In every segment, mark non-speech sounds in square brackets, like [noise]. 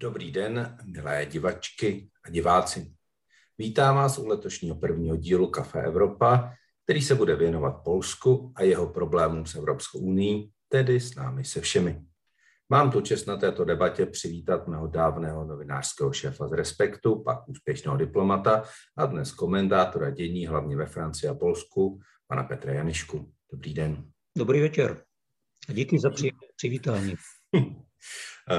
Dobrý den, milé divačky a diváci. Vítám vás u letošního prvního dílu Kafe Evropa, který se bude věnovat Polsku a jeho problémům s Evropskou unii, tedy s námi se všemi. Mám tu čest na této debatě přivítat mého dávného novinářského šéfa z Respektu, pak úspěšného diplomata a dnes komentátora dění hlavně ve Francii a Polsku, pana Petra Janišku. Dobrý den. Dobrý večer. Díky za přivítání. [laughs]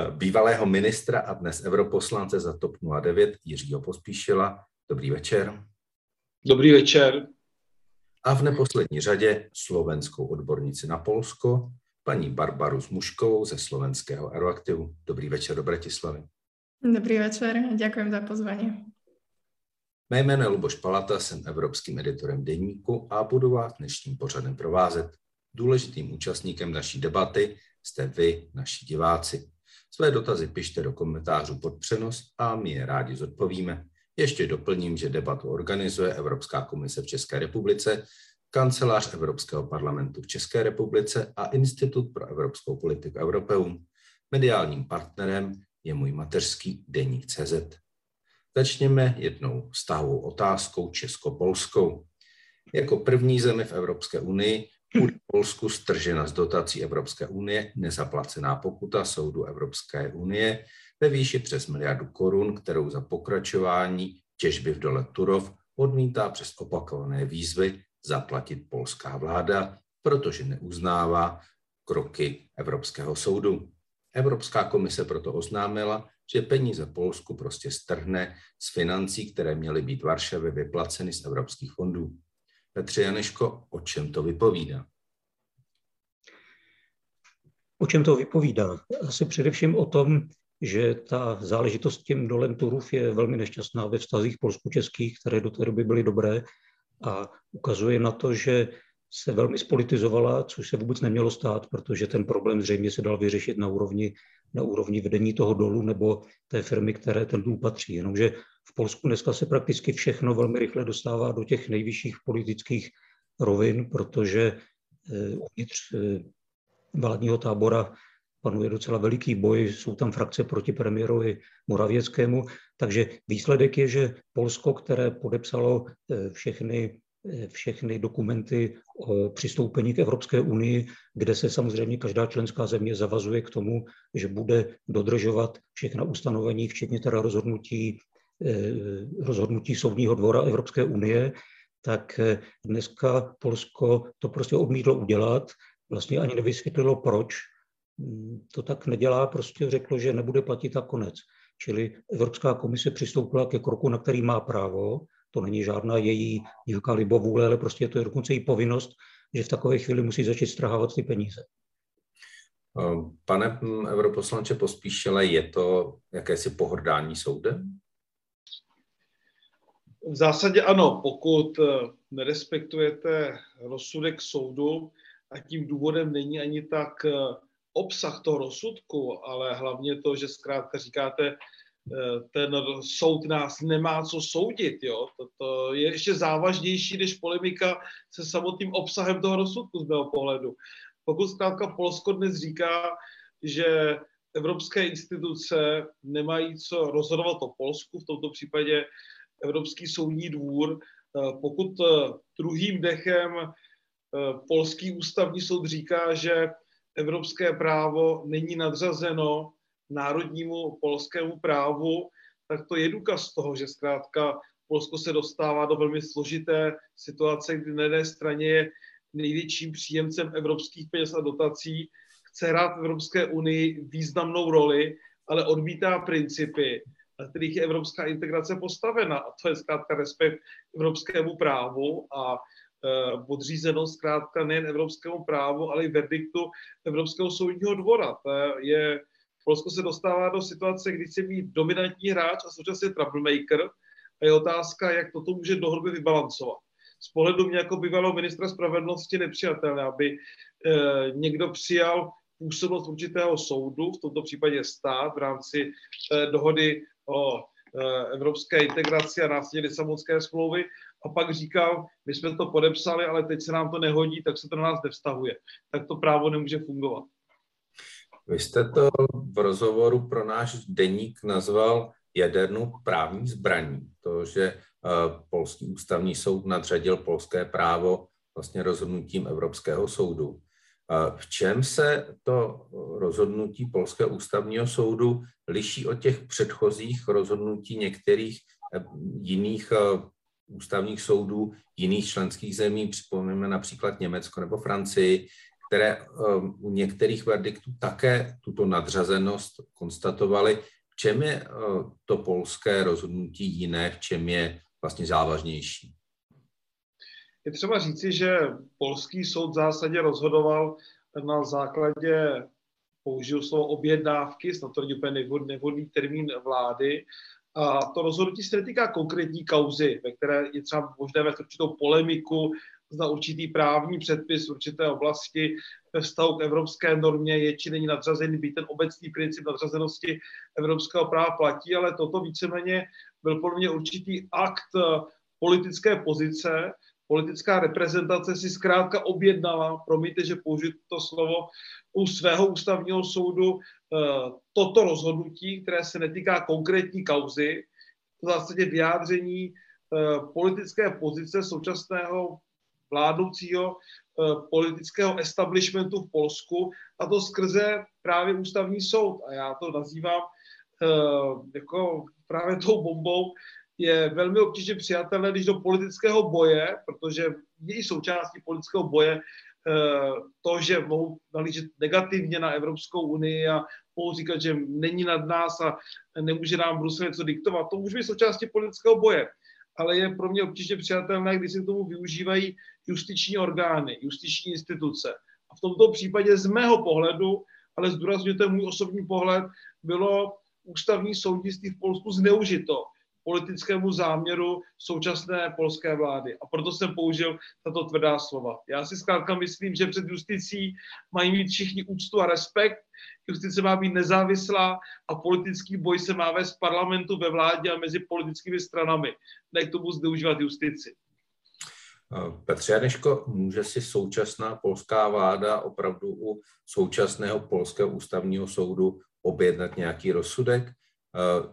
Bývalého ministra a dnes europoslance za TOP 09 Jiřího Pospíšila. Dobrý večer. Dobrý večer. A v neposlední řadě slovenskou odbornici na Polsko, paní Barbaru Smuškovou ze slovenského Aeroaktivu. Dobrý večer do Bratislavy. Dobrý večer, děkuji za pozvání. Mé jméno je Luboš Palata, jsem evropským editorem Deníku a budu vás dnešním pořadem provázet. Důležitým účastníkem naší debaty jste vy, naši diváci. Své dotazy pište do komentářů pod přenos a my je rádi zodpovíme. Ještě doplním, že debatu organizuje Evropská komise v České republice, Kancelář Evropského parlamentu v České republice a Institut pro evropskou politiku Europeum. Mediálním partnerem je můj mateřský deník CZ. Začněme jednou vztahovou otázkou česko-polskou. Jako první zemi v Evropské unii bude Polsku stržena z dotací Evropské unie nezaplacená pokuta soudu Evropské unie ve výši přes miliardu korun, kterou za pokračování těžby v dole Turov odmítá přes opakované výzvy zaplatit polská vláda, protože neuznává kroky Evropského soudu. Evropská komise proto oznámila, že peníze Polsku prostě strhne z financí, které měly být Varšavě vyplaceny z evropských fondů. Petře Janeško, o čem to vypovídá? O čem to vypovídá? Asi především o tom, že ta záležitost tím dolem Turův je velmi nešťastná ve vztazích polsko-českých, které do té doby byly dobré a ukazuje na to, že se velmi spolitizovala, což se vůbec nemělo stát, protože ten problém zřejmě se dal vyřešit na úrovni, na úrovni vedení toho dolu nebo té firmy, které ten důl patří. Jenomže v Polsku dneska se prakticky všechno velmi rychle dostává do těch nejvyšších politických rovin, protože eh, uvnitř eh, vládního tábora panuje docela veliký boj, jsou tam frakce proti premiérovi Moravěckému, takže výsledek je, že Polsko, které podepsalo eh, všechny všechny dokumenty o přistoupení k Evropské unii, kde se samozřejmě každá členská země zavazuje k tomu, že bude dodržovat všechna ustanovení, včetně teda rozhodnutí, rozhodnutí Soudního dvora Evropské unie, tak eh, dneska Polsko to prostě odmítlo udělat, vlastně ani nevysvětlilo proč. Hmm, to tak nedělá, prostě řeklo, že nebude platit a konec. Čili Evropská komise přistoupila ke kroku, na který má právo, to není žádná její nějaká libovůle, ale prostě je to dokonce její povinnost, že v takové chvíli musí začít strahávat ty peníze. Pane europoslanče Pospíšile, je to jakési pohrdání soudem? V zásadě ano, pokud eh, nerespektujete rozsudek soudu a tím důvodem není ani tak eh, obsah toho rozsudku, ale hlavně to, že zkrátka říkáte, Eh, ten soud nás nemá co soudit. Jo? To, to je ještě závažnější než polemika se samotným obsahem toho rozsudku z mého pohledu. Pokud zkrátka Polsko dnes říká, že evropské instituce nemají co rozhodovat o Polsku, v tomto případě Evropský soudní dvůr, eh, pokud eh, druhým dechem polský ústavní soud říká, že evropské právo není nadřazeno národnímu polskému právu, tak to je důkaz toho, že zkrátka Polsko se dostává do velmi složité situace, kdy na jedné straně je největším příjemcem evropských peněz a dotací, chce hrát v Evropské unii významnou roli, ale odmítá principy, na kterých je evropská integrace postavena. A to je zkrátka respekt evropskému právu a e, podřízenost zkrátka nejen evropskému právu, ale i verdiktu Evropského soudního dvora. To je Polsko se dostává do situace, kdy chce být dominantní hráč a současně troublemaker a je otázka, jak toto může dohromady vybalancovat. Z pohledu mě jako bývalého ministra spravedlnosti nepřijatelné, aby e, někdo přijal působnost určitého soudu, v tomto případě stát v rámci e, dohody o e, evropské integraci a následně Lisabonské smlouvy a pak říkal, my jsme to podepsali, ale teď se nám to nehodí, tak se to na nás nevztahuje. Tak to právo nemůže fungovat. Vy jste to v rozhovoru pro náš deník nazval jadernou právní zbraní. To, že eh, polský ústavní soud nadřadil polské právo vlastně rozhodnutím Evropského soudu. V čem se to rozhodnutí Polského ústavního soudu liší od těch předchozích rozhodnutí některých eh, jiných eh, ústavních soudů jiných členských zemí, připomeneme například Německo nebo Francii, které eh, u některých verdiktů také tuto nadřazenost konstatovaly. V čem je to polské rozhodnutí jiné, v čem je vlastně závažnější? Je třeba říci, že polský soud v zásadě rozhodoval na základě, použiju slovo objednávky, snad to není úplně nevhodný, nevhodný termín vlády, a to rozhodnutí se netýká konkrétní kauzy, ve které je třeba možné vést určitou polemiku, zda určitý právní předpis určité oblasti. Ve vztahu k evropské normě je či není nadřazený, být ten obecný princip nadřazenosti evropského práva platí, ale toto víceméně byl podle mě určitý akt politické pozice, politická reprezentace si zkrátka objednala, promiňte, že použiju to slovo, u svého ústavního soudu eh, toto rozhodnutí, které se netýká konkrétní kauzy, v zásadě vyjádření eh, politické pozice současného vládnoucího eh, politického establishmentu v Polsku a to skrze právě ústavní soud. A já to nazývám jako právě tou bombou, je velmi obtížně přijatelné, když do politického boje, protože je i součástí politického boje eh, to, že mohou nalížet negativně na Evropskou unii a mohou říkat, že není nad nás a nemůže nám Brusel něco diktovat. To může být součástí politického boje. Ale je pro mě obtížně přijatelné, když se k tomu využívají justiční orgány, justiční instituce. A v tomto případě z mého pohledu, ale zdůrazňuji, to je můj osobní pohled, bylo ústavní soudnictví v Polsku zneužito politickému záměru současné polské vlády. A proto jsem použil tato tvrdá slova. Já si zkrátka myslím, že před justicí mají mít všichni úctu a respekt. Justice má být nezávislá a politický boj se má vést v parlamentu, ve vládě a mezi politickými stranami. Ne k tomu zneužívat justici. Petře Janeško, může si současná polská vláda opravdu u současného polského ústavního soudu objednat nějaký rozsudek?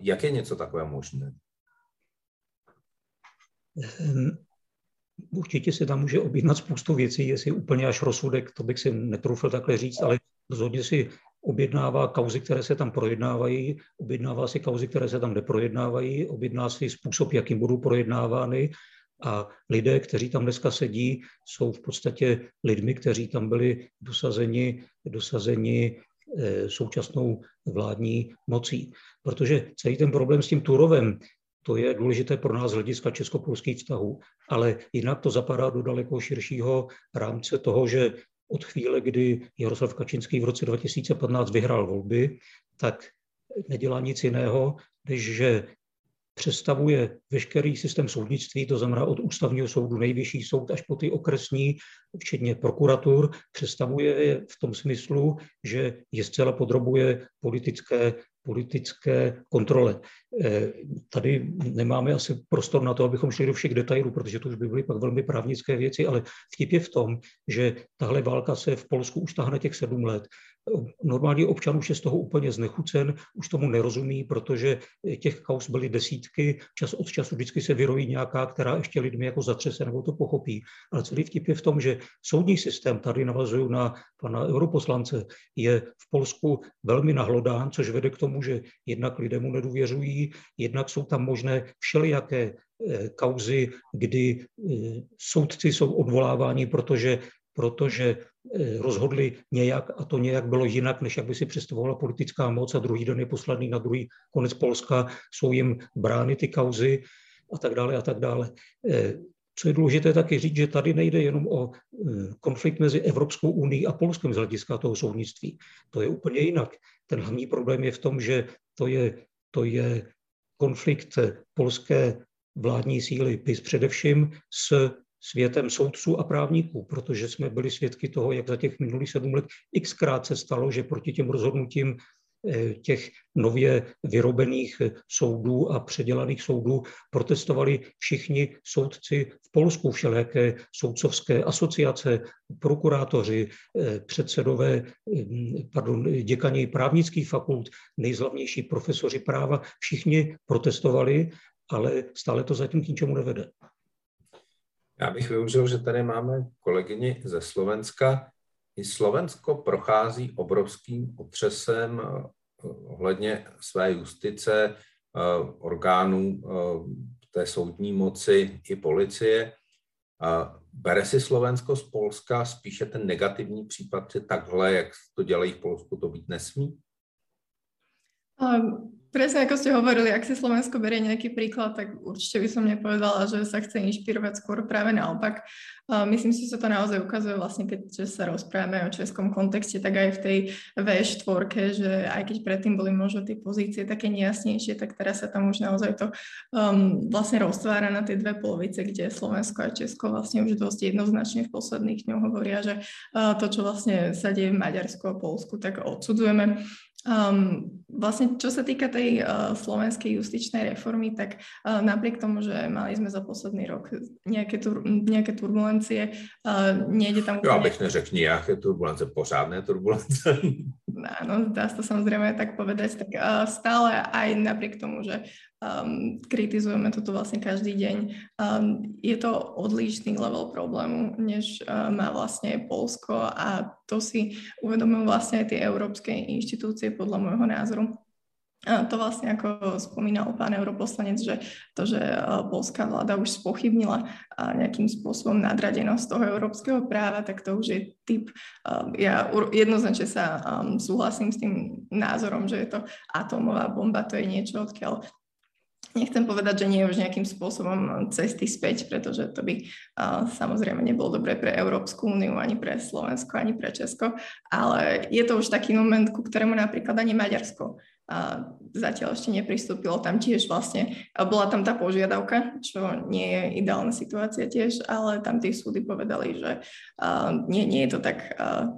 Jak je něco takové možné? Ehm, určitě se tam může objednat spoustu věcí, jestli úplně až rozsudek, to bych si netroufil takhle říct, ale rozhodně si objednává kauzy, které se tam projednávají, objednává si kauzy, které se tam neprojednávají, objedná si způsob, jakým budou projednávány a lidé, kteří tam dneska sedí, jsou v podstatě lidmi, kteří tam byli dosazeni, dosazeni eh, současnou vládní mocí. Protože celý ten problém s tím Turovem to je důležité pro nás z hlediska česko-polských vztahů, ale jinak to zapadá do daleko širšího rámce toho, že od chvíle, kdy Jaroslav Kačinský v roce 2015 vyhrál volby, tak nedělá nic jiného, než že představuje veškerý systém soudnictví, to znamená od ústavního soudu, nejvyšší soud až po ty okresní, včetně prokuratur, představuje je v tom smyslu, že je zcela podrobuje politické politické kontrole. Eh, tady nemáme asi prostor na to, abychom šli do všech detailů, protože to už by byly pak velmi právnické věci, ale vtip je v tom, že tahle válka se v Polsku už tahne těch sedm let. Normální občan už je z toho úplně znechucen, už tomu nerozumí, protože těch kaus byly desítky, čas od času vždycky se vyrojí nějaká, která ještě lidmi jako zatřese nebo to pochopí. Ale celý vtip je v tom, že soudní systém, tady navazuju na pana europoslance, je v Polsku velmi nahlodán, což vede k tomu, že jednak lidé mu nedůvěřují, jednak jsou tam možné všelijaké eh, kauzy, kdy eh, soudci jsou odvoláváni, protože protože rozhodli nějak a to nějak bylo jinak, než jak by si představovala politická moc a druhý den je poslaný na druhý konec Polska, jsou jim brány ty kauzy a tak dále a tak dále. Eh, co je důležité taky říct, že tady nejde jenom o eh, konflikt mezi Evropskou unii a Polskem z hlediska toho soudnictví. To je úplně jinak. Ten hlavní problém je v tom, že to je, to je konflikt polské vládní síly PIS především s světem soudců a právníků, protože jsme byli svědky toho, jak za těch minulých sedm let xkrát se stalo, že proti těm rozhodnutím těch nově vyrobených soudů a předělaných soudů protestovali všichni soudci v Polsku, všelijaké soudcovské asociace, prokurátoři, předsedové, pardon, děkaní právnických fakult, nejzlavnější profesoři práva, všichni protestovali, ale stále to zatím k ničemu nevede. Já bych využil, že tady máme kolegyni ze Slovenska. I Slovensko prochází obrovským otřesem eh, ohledně své justice, eh, orgánů eh, té soudní moci i policie. Bere si Slovensko z Polska spíše ten negativní případ, že takhle, jak to dělají v Polsku, to být nesmí? Um, Presne ako ste hovorili, ak si Slovensko berie nejaký príklad, tak určite by som nepovedala, že sa chce inšpirovať skôr práve naopak. Myslím si, že sa to naozaj ukazuje vlastne, keď sa rozprávame o českom kontexte, tak aj v tej V4, že aj keď predtým boli možno tie pozície také nejasnejšie, tak teraz sa tam už naozaj to um, vlastne roztvára na tie dve polovice, kde Slovensko a Česko vlastne už dosť jednoznačne v posledných dňoch hovoria, že uh, to, čo vlastne sa deje v Maďarsku a Polsku, tak odsudzujeme. Um, vlastne čo sa týka tej uh, slovenskej justičnej reformy, tak uh, napriek tomu, že mali sme za posledný rok nejaké, tur, nejaké turbulencie, uh, nejde tam... Jo, abych neřekl nejaké turbulence, pořádné turbulence. [laughs] Áno, dá sa to samozrejme tak povedať, tak uh, stále aj napriek tomu, že um, kritizujeme toto vlastne každý deň. Um, je to odlišný level problému, než uh, má vlastne Polsko a to si uvedomujú vlastne aj tie európske inštitúcie podľa môjho názoru. A to vlastne ako spomínal pán europoslanec, že to, že polská vláda už spochybnila nejakým spôsobom nadradenosť toho európskeho práva, tak to už je typ. Ja jednoznačne sa um, súhlasím s tým názorom, že je to atómová bomba, to je niečo, odkiaľ Nechcem povedať, že nie už nejakým spôsobom cesty späť, pretože to by uh, samozrejme nebolo dobré pre Európsku úniu, ani pre Slovensko, ani pre Česko, ale je to už taký moment, ku ktorému napríklad ani Maďarsko uh, zatiaľ ešte nepristúpilo. Tam tiež vlastne, bola tam tá požiadavka, čo nie je ideálna situácia tiež, ale tam tie súdy povedali, že uh, nie, nie je to tak uh,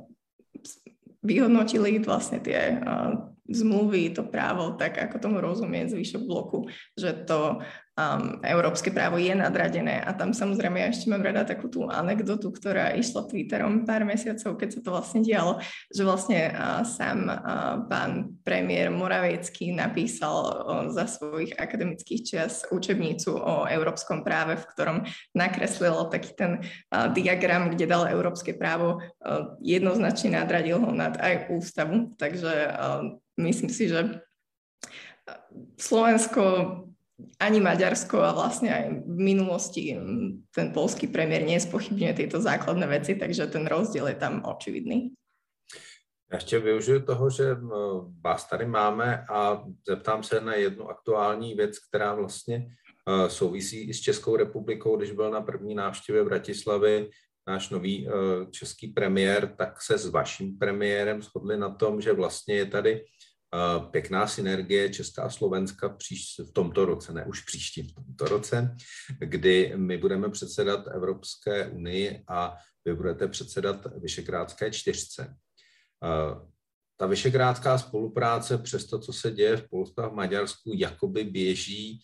vyhodnotili vlastne tie uh, zmluvy, to právo, tak ako tomu rozumie zvyšok bloku, že to um, európske právo je nadradené a tam samozrejme ja ešte mám rada takú tú anekdotu, ktorá išla Twitterom pár mesiacov, keď sa to vlastne dialo, že vlastne uh, sám uh, pán premiér Moraviecký napísal uh, za svojich akademických čias učebnicu o európskom práve, v ktorom nakreslil taký ten uh, diagram, kde dal európske právo, uh, jednoznačne nadradil ho nad aj ústavu, takže uh, myslím si, že Slovensko ani Maďarsko a vlastne aj v minulosti ten polský premiér nespochybňuje tieto základné veci, takže ten rozdiel je tam očividný. Já ještě využiju toho, že vás tady máme a zeptám se na jednu aktuální věc, která vlastně souvisí i s Českou republikou. Když byl na první návštěvě v Bratislavy náš nový český premiér, tak se s vaším premiérem shodli na tom, že vlastně je tady pěkná synergie Česká a Slovenska příš, v tomto roce, ne už příští, v tomto roce, kdy my budeme předsedat Evropské unii a vy budete předsedat Vyšegrádské čtyřce. Ta vyšegrádská spolupráce přes to, co se děje v Polsku a v Maďarsku, jakoby běží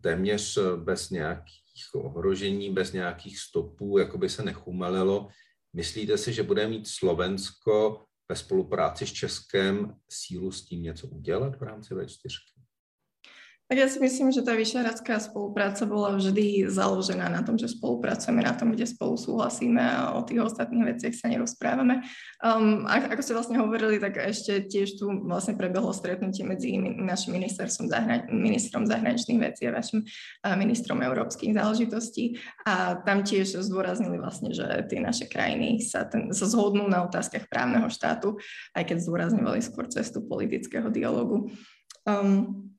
téměř bez nějakých ohrožení, bez nějakých stopů, jakoby se nechumelilo. Myslíte si, že bude mít Slovensko ve spolupráci s Českem sílu s tím něco udělat v rámci V4? Tak ja si myslím, že tá vyšehradská spolupráca bola vždy založená na tom, že spolupracujeme na tom, kde spolu súhlasíme a o tých ostatných veciach sa nerozprávame. Um, ako ste vlastne hovorili, tak ešte tiež tu vlastne prebehlo stretnutie medzi našim ministerstvom zahrani- ministrom zahraničných vecí a vašim uh, ministrom európskych záležitostí a tam tiež zdôraznili vlastne, že tie naše krajiny sa, ten, sa zhodnú na otázkach právneho štátu, aj keď zdôrazňovali skôr cestu politického dialogu. Um,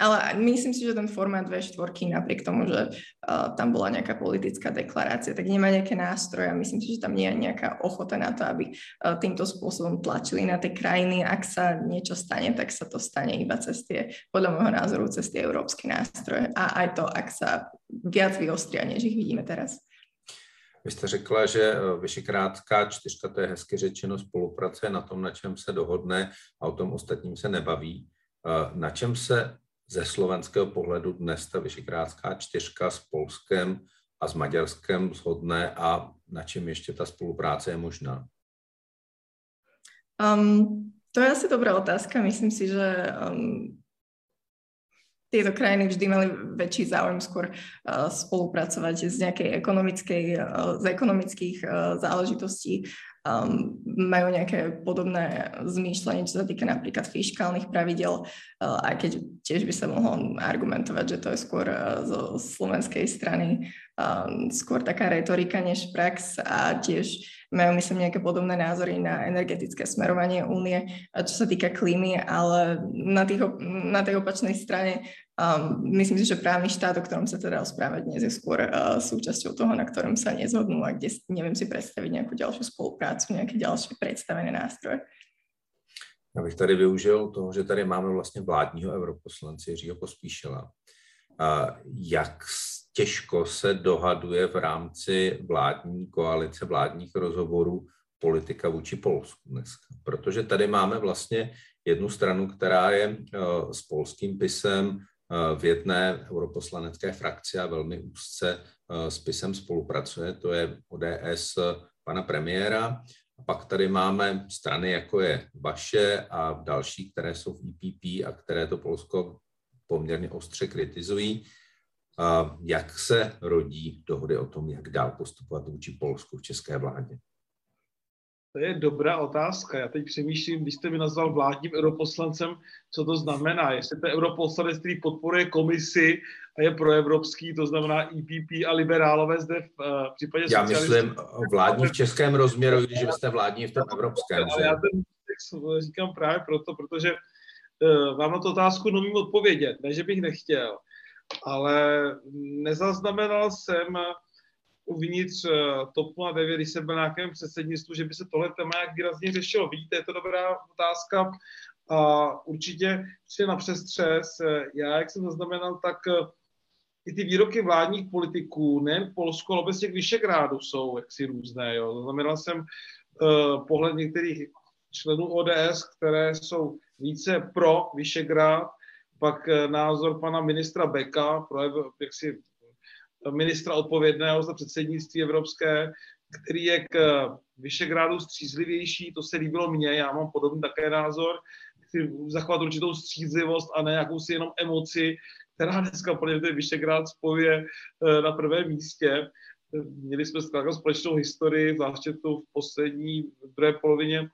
ale myslím si, že ten formát V4, napriek tomu, že uh, tam bola nejaká politická deklarácia, tak nemá nejaké nástroje a myslím si, že tam nie je nejaká ochota na to, aby uh, týmto spôsobom tlačili na tie krajiny. Ak sa niečo stane, tak sa to stane iba cez tie, podľa môjho názoru, cez tie európske nástroje. A aj to, ak sa viac vyostria, než ich vidíme teraz. Vy jste řekla, že Vyšekrátská čtyřka, to je hezky řečeno, spolupracuje na tom, na čem se dohodne a o tom ostatním se nebaví. Na čem se ze slovenského pohledu dnes ta Vyšekrátská čtyřka s Polskem a s Maďarskem shodne a na čem ještě ta spolupráce je možná? Um, to je asi dobrá otázka. Myslím si, že um, tieto krajiny vždy mali väčší záujem skôr uh, spolupracovať z nejakej ekonomickej, uh, z ekonomických uh, záležitostí. Um, majú nejaké podobné zmýšľanie, čo sa týka napríklad fiskálnych pravidel, uh, aj keď tiež by sa mohlo argumentovať, že to je skôr uh, zo slovenskej strany um, skôr taká retorika než prax a tiež majú, myslím, nejaké podobné názory na energetické smerovanie únie, čo sa týka klímy, ale na, tých, na tej opačnej strane um, myslím si, že právny štát, o ktorom sa teda rozprávať dnes, je skôr uh, súčasťou toho, na ktorom sa nezhodnú a kde neviem si predstaviť nejakú ďalšiu spoluprácu, nejaké ďalšie predstavené nástroje. Já bych tady využil toho, že tady máme vlastně vládního europoslance Jiřího Pospíšila. Jak těžko se dohaduje v rámci vládní koalice, vládních rozhovorů politika vůči Polsku dneska. Protože tady máme vlastně jednu stranu, která je eh, s polským pisem v jedné europoslanecké frakci a velmi úzce eh, s pisem spolupracuje, to je ODS pana premiéra. A pak tady máme strany, jako je vaše a další, které jsou v EPP a které to Polsko poměrně ostře kritizují. A jak se rodí dohody o tom, jak dál postupovat vůči Polsku v české vládě? To je dobrá otázka. Já teď přemýšlím, když jste mi nazval vládním europoslancem, co to znamená. Jestli to je europoslanec, který podporuje komisi a je proevropský, to znamená EPP a liberálové zde v uh, případě Já myslím vládní v českém rozměru, když jste vládní v tom evropském. Ale já ten říkám právě proto, protože uh, vám na tu otázku nemím odpovědět. Ne, že bych nechtěl ale nezaznamenal jsem uvnitř eh, TOP 09, když jsem byl na nějakém předsednictvu, že by se tohle téma jak výrazně řešilo. Víte, je to dobrá otázka a určitě přijde na přestřes. Já, jak jsem zaznamenal, tak eh, i ty výroky vládních politiků, nejen v Polsku, ale obecně k Vyšegrádu jsou jaksi různé. Jo. Zaznamenal jsem pohled některých členů ODS, které jsou více pro Vyšegrád, pak eh, názor pana ministra Beka, jaksi ministra odpovědného za předsednictví evropské, který je k Vyšegrádu střízlivější, to se líbilo mně, já mám podobný také názor, chci zachovat určitou střízlivost a ne jakousi jenom emoci, která dneska podle mě Vyšegrád spojuje eh, na prvém místě. Měli jsme zkrátka společnou historii, zvláště tu v poslední druhé polovině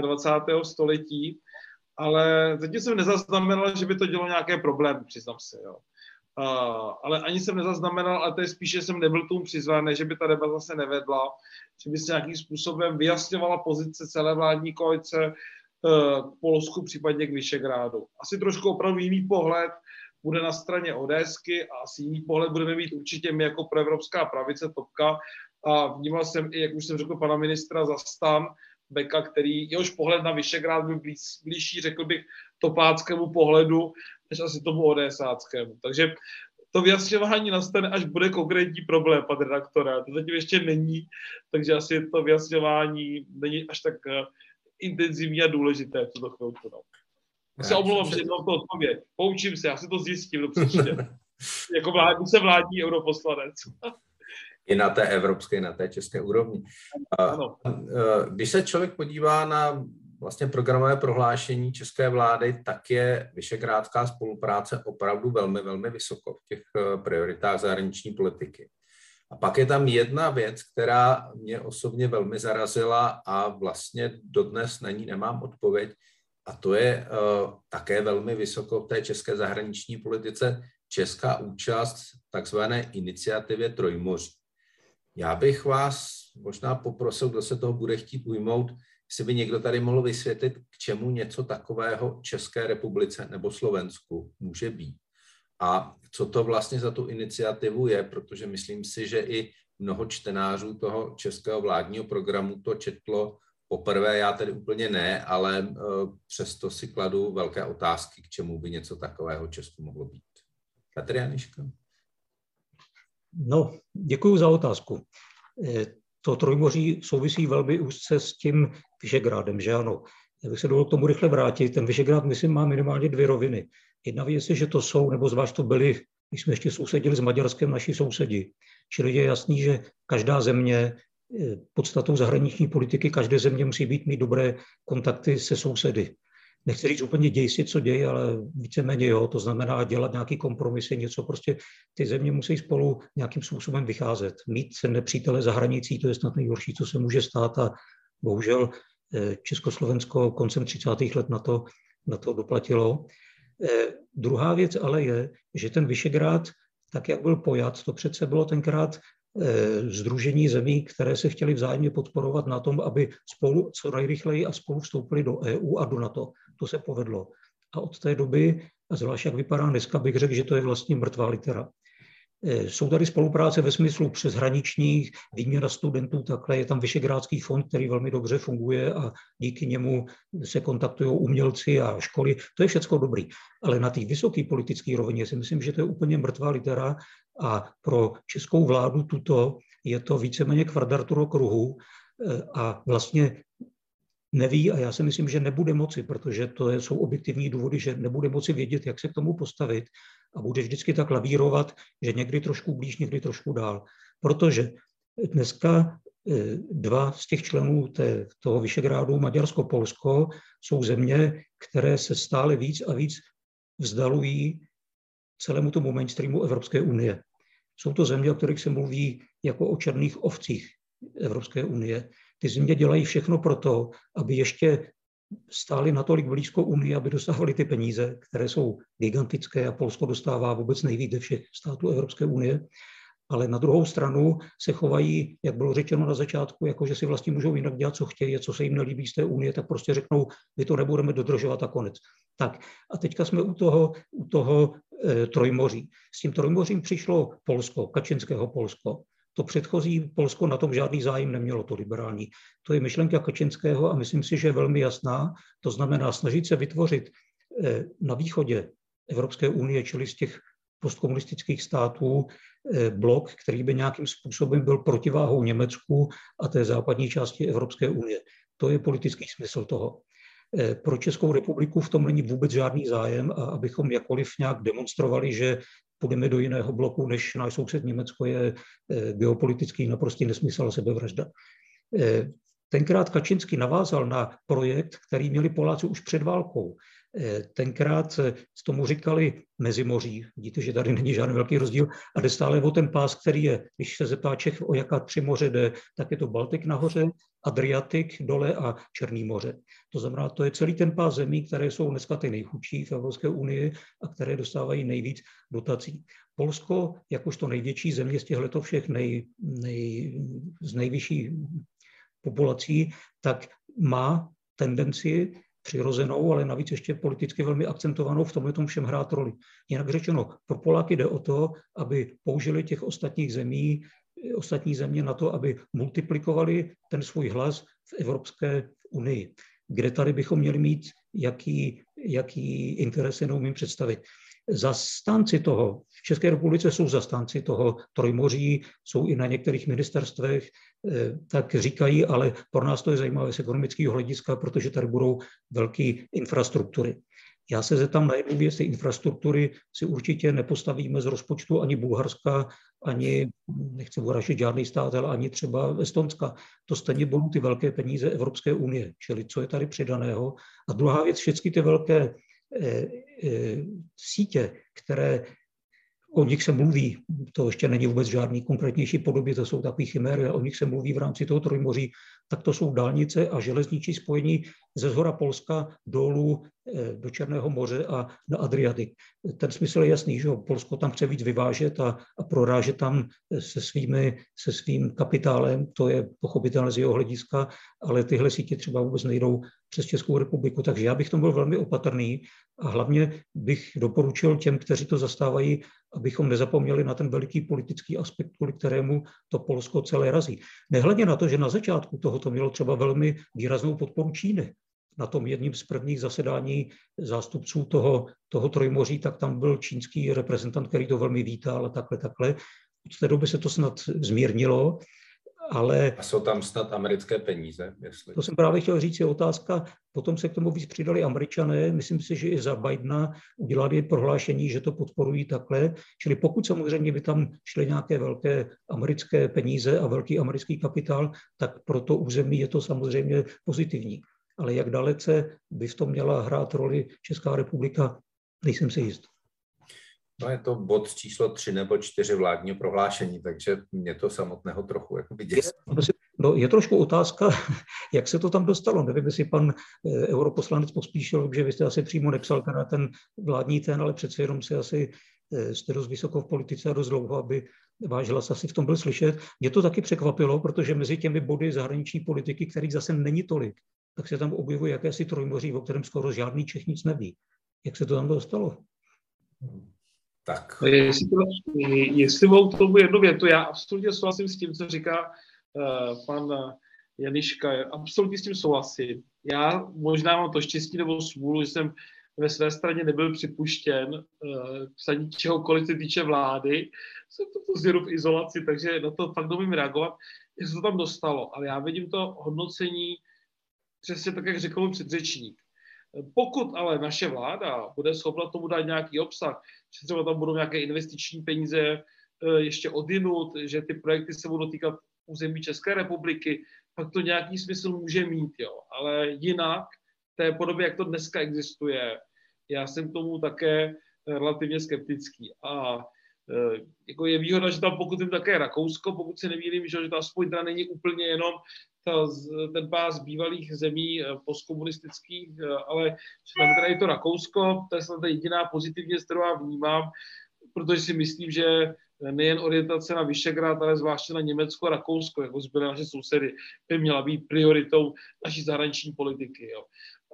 20. století ale zatím jsem nezaznamenal, že by to dělalo nějaké problémy, přiznám se. Jo. Uh, ale ani jsem nezaznamenal, ale to je spíš, že jsem nebyl tomu přizvaný, že by ta debata se nevedla, že by se nějakým způsobem vyjasňovala pozice celé vládní koalice uh, k Polsku, případně k Vyšegrádu. Asi trošku opravdu jiný pohled bude na straně Odésky a asi jiný pohled budeme mít určitě my jako proevropská pravice, topka. A vnímal jsem i, jak už jsem řekl, pana ministra za stan, Beka, který jehož pohled na Vyšegrád byl blíž, blížší, řekl bych, topáckému pohledu, než asi tomu ODSáckému. Takže to vyjasňování nastane, až bude konkrétní problém, pan redaktore. To zatím ještě není, takže asi to vyjasňování není až tak uh, intenzivní a důležité v tuto chvilku. No. Já se omlouvám, že to odpověď. Poučím se, já si to zjistím do příště. [laughs] jako vládní, se vládní europoslanec i na té evropské, na té české úrovni. Ano. Když se člověk podívá na vlastně programové prohlášení české vlády, tak je vyšegrádská spolupráce opravdu velmi, velmi vysoko v těch eh, prioritách zahraniční politiky. A pak je tam jedna věc, která mě osobně velmi zarazila a vlastně dodnes na ní nemám odpověď, a to je uh, také velmi vysoko v té české zahraniční politice česká účast takzvané iniciativě Trojmoří. Já bych vás možná poprosil, kdo se toho bude chtít ujmout, jestli by někdo tady mohl vysvětlit, k čemu něco takového České republice nebo Slovensku může být. A co to vlastně za tu iniciativu je, protože myslím si, že i mnoho čtenářů toho českého vládního programu to četlo poprvé, já tedy úplně ne, ale uh, přesto si kladu velké otázky, k čemu by něco takového Česku mohlo být. Katrianiška? No, děkuji za otázku. To Trojmoří souvisí velmi úzce s tím Vyšegrádem, že ano. Já bych se dovolil k tomu rychle vrátit. Ten Vyšegrád, myslím, má minimálně dvě roviny. Jedna věc je, že to jsou, nebo zvlášť to byli, když jsme ještě sousedili s Maďarskem, naši sousedi. Čili je jasný, že každá země, eh, podstatou zahraniční politiky, každé země musí být mít dobré kontakty se sousedy. Nechci říct úplně děj si, co děje, ale víceméně jo, to znamená dělat nějaký kompromisy, něco prostě, ty země musí spolu nějakým způsobem vycházet. Mít se nepřítele za hranicí, to je snad nejhorší, co se může stát a bohužel eh, Československo koncem 30. let na to, na to doplatilo. Eh, druhá věc ale je, že ten Vyšegrád, tak jak byl pojat, to přece bylo tenkrát združení eh, zemí, které se chtěli vzájemně podporovat na tom, aby spolu co nejrychleji a spolu vstoupili do EU a do NATO. To se povedlo. A od té doby, a zvlášť jak vypadá dneska, bych řekl, že to je vlastně mrtvá litera. Eh, jsou tady spolupráce ve smyslu přeshraničních, výměna studentů, takhle je tam Vyšegrádský fond, který velmi dobře funguje a díky němu se kontaktují umělci a školy. To je všechno dobrý. Ale na té vysoké politické rovině si myslím, že to je úplně mrtvá litera a pro českou vládu tuto je to víceméně kvadratura kruhu eh, a vlastně neví a já si myslím, že nebude moci, protože to jsou objektivní důvody, že nebude moci vědět, jak se k tomu postavit a bude vždycky tak lavírovat, že někdy trošku blíž, někdy trošku dál. Protože dneska eh, dva z těch členů té, toho Vyšegrádu, Maďarsko-Polsko, jsou země, které se stále víc a víc vzdalují celému tomu mainstreamu Evropské unie. Jsou to země, o kterých se mluví jako o černých ovcích Evropské unie. Ty země dělají všechno pro to, aby ještě stáli natolik blízko Unii, aby dostávali ty peníze, které jsou gigantické a Polsko dostává vůbec nejvíce všech států Evropské unie. Ale na druhou stranu se chovají, jak bylo řečeno na začátku, jako že si vlastně můžou jinak dělat, co chtějí, co se jim nelíbí z té unie, tak prostě řeknou, my to nebudeme dodržovat a konec. Tak a teďka jsme u toho, u toho e, Trojmoří. S tím Trojmořím přišlo Polsko, Kačinského Polsko. To předchozí Polsko na tom žádný zájem nemělo, to liberální. To je myšlenka Kačinského a myslím si, že je velmi jasná. To znamená snažit se vytvořit eh, na východě Evropské unie, čili z těch postkomunistických států, eh, blok, který by nějakým způsobem byl protiváhou Německu a té západní části Evropské unie. To je politický smysl toho. Eh, pro Českou republiku v tom není vůbec žádný zájem a abychom jakkoliv nějak demonstrovali, že půjdeme do jiného bloku, než náš soused Německo je eh, geopolitický naprostý nesmysl a sebevražda. Eh, tenkrát Kačinský navázal na projekt, který měli Poláci už před válkou. Eh, tenkrát s tomu říkali Mezimoří, vidíte, že tady není žádný velký rozdíl, a jde stále o ten pás, který je, když se zeptá Čech, o jaká tři moře jde, tak je to Baltik nahoře, Adriatik dole a Černý moře. To znamená, to je celý ten pás zemí, které jsou dneska ty nejchudší v Evropské unii a které dostávají nejvíc dotací. Polsko, jakožto největší země z těchto všech nej, nej, z nejvyšší populací, tak má tendenci přirozenou, ale navíc ještě politicky velmi akcentovanou v tomhle tom všem hrát roli. Jinak řečeno, pro Poláky jde o to, aby použili těch ostatních zemí, ostatní země na to, aby multiplikovali ten svůj hlas v Evropské unii. Kde tady bychom měli mít, jaký, jaký interes jenom jim představit. Zastánci toho, v České republice jsou zastánci toho trojmoří, jsou i na některých ministerstvech, eh, tak říkají, ale pro nás to je zajímavé z ekonomického hlediska, protože tady budou velké infrastruktury. Já se zeptám na jednu věc, ty infrastruktury si určitě nepostavíme z rozpočtu ani Bulharska, ani, nechci uražit žádný stát, ale ani třeba Estonska. To stejně budou ty velké peníze Evropské unie, čili co je tady přidaného. A druhá věc, všechny ty velké sítě, které o nich se mluví, to ještě není vůbec žádný konkrétnější podobě, to jsou takové chiméry, o nich se mluví v rámci toho trojmoří, tak to jsou dálnice a železniční spojení ze zhora Polska dolů eh, do Černého moře a na Adriatik. Ten smysl je jasný, že Polsko tam chce víc vyvážet a, a prorážet tam se, svými, se svým kapitálem, to je pochopitelné z jeho hlediska, ale tyhle sítě třeba vůbec nejdou přes Českou republiku. Takže já bych tom byl velmi opatrný a hlavně bych doporučil těm, kteří to zastávají, abychom nezapomněli na ten veliký politický aspekt, kvůli kterému to Polsko celé razí. Nehledě na to, že na začátku tohoto mělo třeba velmi výraznou podporu Číny. Na tom jedním z prvních zasedání zástupců toho, toho trojmoří, tak tam byl čínský reprezentant, který to velmi vítal a takhle, takhle. Od té doby se to snad zmírnilo, ale... A jsou tam snad americké peníze? Jestli... To jsem právě chtěl říct, je otázka, potom se k tomu víc přidali američané, myslím si, že i za Bidena udělali prohlášení, že to podporují takhle, čili pokud samozřejmě by tam šly nějaké velké americké peníze a velký americký kapitál, tak pro to území je to samozřejmě pozitivní. Ale jak dalece by v tom měla hrát roli Česká republika, nejsem si jist. No je to bod číslo tři nebo čtyři vládního prohlášení, takže mě to samotného trochu jako děsí. No, je trošku otázka, [laughs] jak se to tam dostalo. Nevím, jestli pan eh, europoslanec pospíšil, že vy jste asi přímo nepsal teda ten vládní ten, ale přece jenom si asi eh, jste dost vysoko v politice a dost dlouho, aby váš hlas asi v tom byl slyšet. Mě to taky překvapilo, protože mezi těmi body zahraniční politiky, kterých zase není tolik, tak se tam objevuje jakési trojmoří, o kterém skoro žádný Čech nic neví. Jak se to tam dostalo? Tak. Jestli, to, jestli mohu k tomu jednu větu, já absolutně souhlasím s tím, co říká uh, pan Janiška, absolutně s tím souhlasím. Já možná mám to štěstí nebo smůlu, že jsem ve své straně nebyl připuštěn uh, psaní čehokoliv se týče vlády. Jsem to pozděru v izolaci, takže na to fakt domím reagovat, jak se to tam dostalo. Ale já vidím to hodnocení přesně tak, jak řekl předřečník. Pokud ale naše vláda bude schopna tomu dát nějaký obsah, že třeba tam budou nějaké investiční peníze eh, ještě odinut, že ty projekty se budou týkat území České republiky, pak to nějaký smysl může mít, jo. Ale jinak, v té podobě, jak to dneska existuje, já jsem k tomu také relativně skeptický. A eh, jako je výhoda, že tam pokud jim také Rakousko, pokud se nevílim, že, že to aspoň teda není úplně jenom ta, ten pás bývalých zemí eh, postkomunistických, eh, ale tam teda je to Rakousko, to je snad jediná pozitivně, kterou já vnímám, protože si myslím, že nejen orientace na Vyšegrad, ale zvláště na Německo a Rakousko, jako zbyly naše sousedy, by měla být prioritou naší zahraniční politiky. Jo.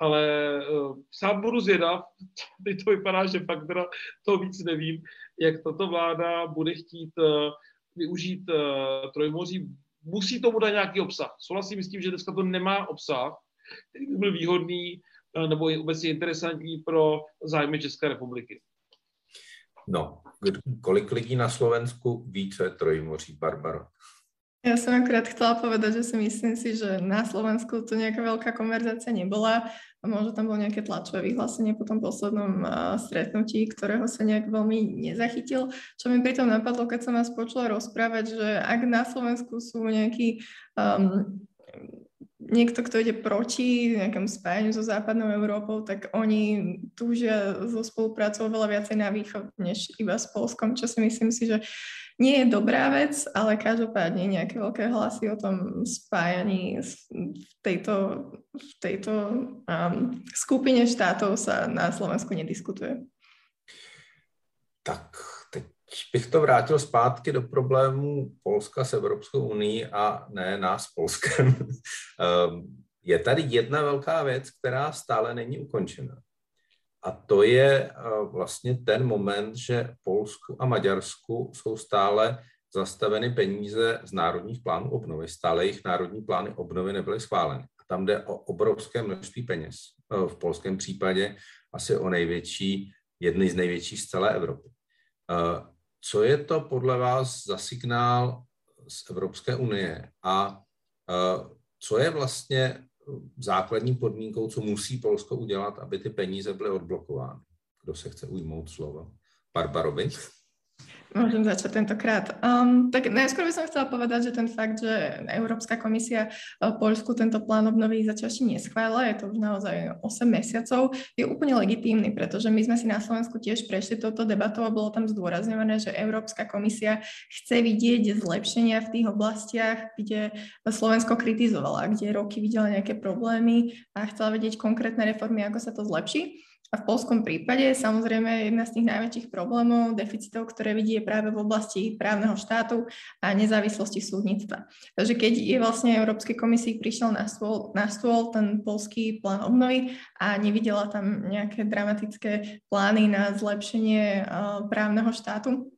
Ale uh, sám budu zvědav, [laughs] teď to vypadá, že fakt teda to víc nevím, jak tato vláda bude chtít uh, využít uh, Trojmoří musí tomu dát nějaký obsah. Souhlasím s tím, že dneska to nemá obsah, který by byl výhodný eh, nebo je obecně interesantní pro zájmy České republiky. No, kolik lidí na Slovensku ví, co je Trojmoří, Barbaro? Ja som akurát chcela povedať, že si myslím si, že na Slovensku to nejaká veľká konverzácia nebola a možno tam bolo nejaké tlačové vyhlásenie po tom poslednom uh, stretnutí, ktorého sa nejak veľmi nezachytil. Čo mi pritom napadlo, keď som vás počula rozprávať, že ak na Slovensku sú nejakí um, niekto, kto ide proti nejakému spájaniu so západnou Európou, tak oni túžia so spolupracou veľa viacej na východ, než iba s Polskom, čo si myslím si, že nie je dobrá vec, ale každopádne nejaké veľké hlasy o tom spájaní v tejto, v tejto um, skupine štátov sa na Slovensku nediskutuje. Tak teď bych to vrátil zpátky do problému Polska s Evropskou unii a ne nás s Polskem. [laughs] Ehm, je tady jedna velká věc, která stále není ukončena. A to je eh, vlastně ten moment, že Polsku a Maďarsku jsou stále zastaveny peníze z národních plánů obnovy. Stále jejich národní plány obnovy nebyly schváleny. A tam jde o obrovské množství peněz. Eh, v polském případě asi o největší, jedny z největších z celé Evropy. Eh, co je to podle vás za signál z Evropské unie a co je vlastně základní podmínkou, co musí Polsko udělat, aby ty peníze byly odblokovány. Kdo se chce ujmout slova? Barbarovi? Môžem začať tentokrát. Um, tak najskôr by som chcela povedať, že ten fakt, že Európska komisia uh, Polsku tento plán obnovy zatiaľ ešte neschválila, je to už naozaj 8 mesiacov, je úplne legitímny, pretože my sme si na Slovensku tiež prešli touto debatou a bolo tam zdôrazňované, že Európska komisia chce vidieť zlepšenia v tých oblastiach, kde Slovensko kritizovala, kde roky videla nejaké problémy a chcela vedieť konkrétne reformy, ako sa to zlepší. A v polskom prípade samozrejme jedna z tých najväčších problémov, deficitov, ktoré vidí je práve v oblasti právneho štátu a nezávislosti súdnictva. Takže keď je vlastne Európskej komisii prišiel na stôl, na stôl ten polský plán obnovy a nevidela tam nejaké dramatické plány na zlepšenie uh, právneho štátu,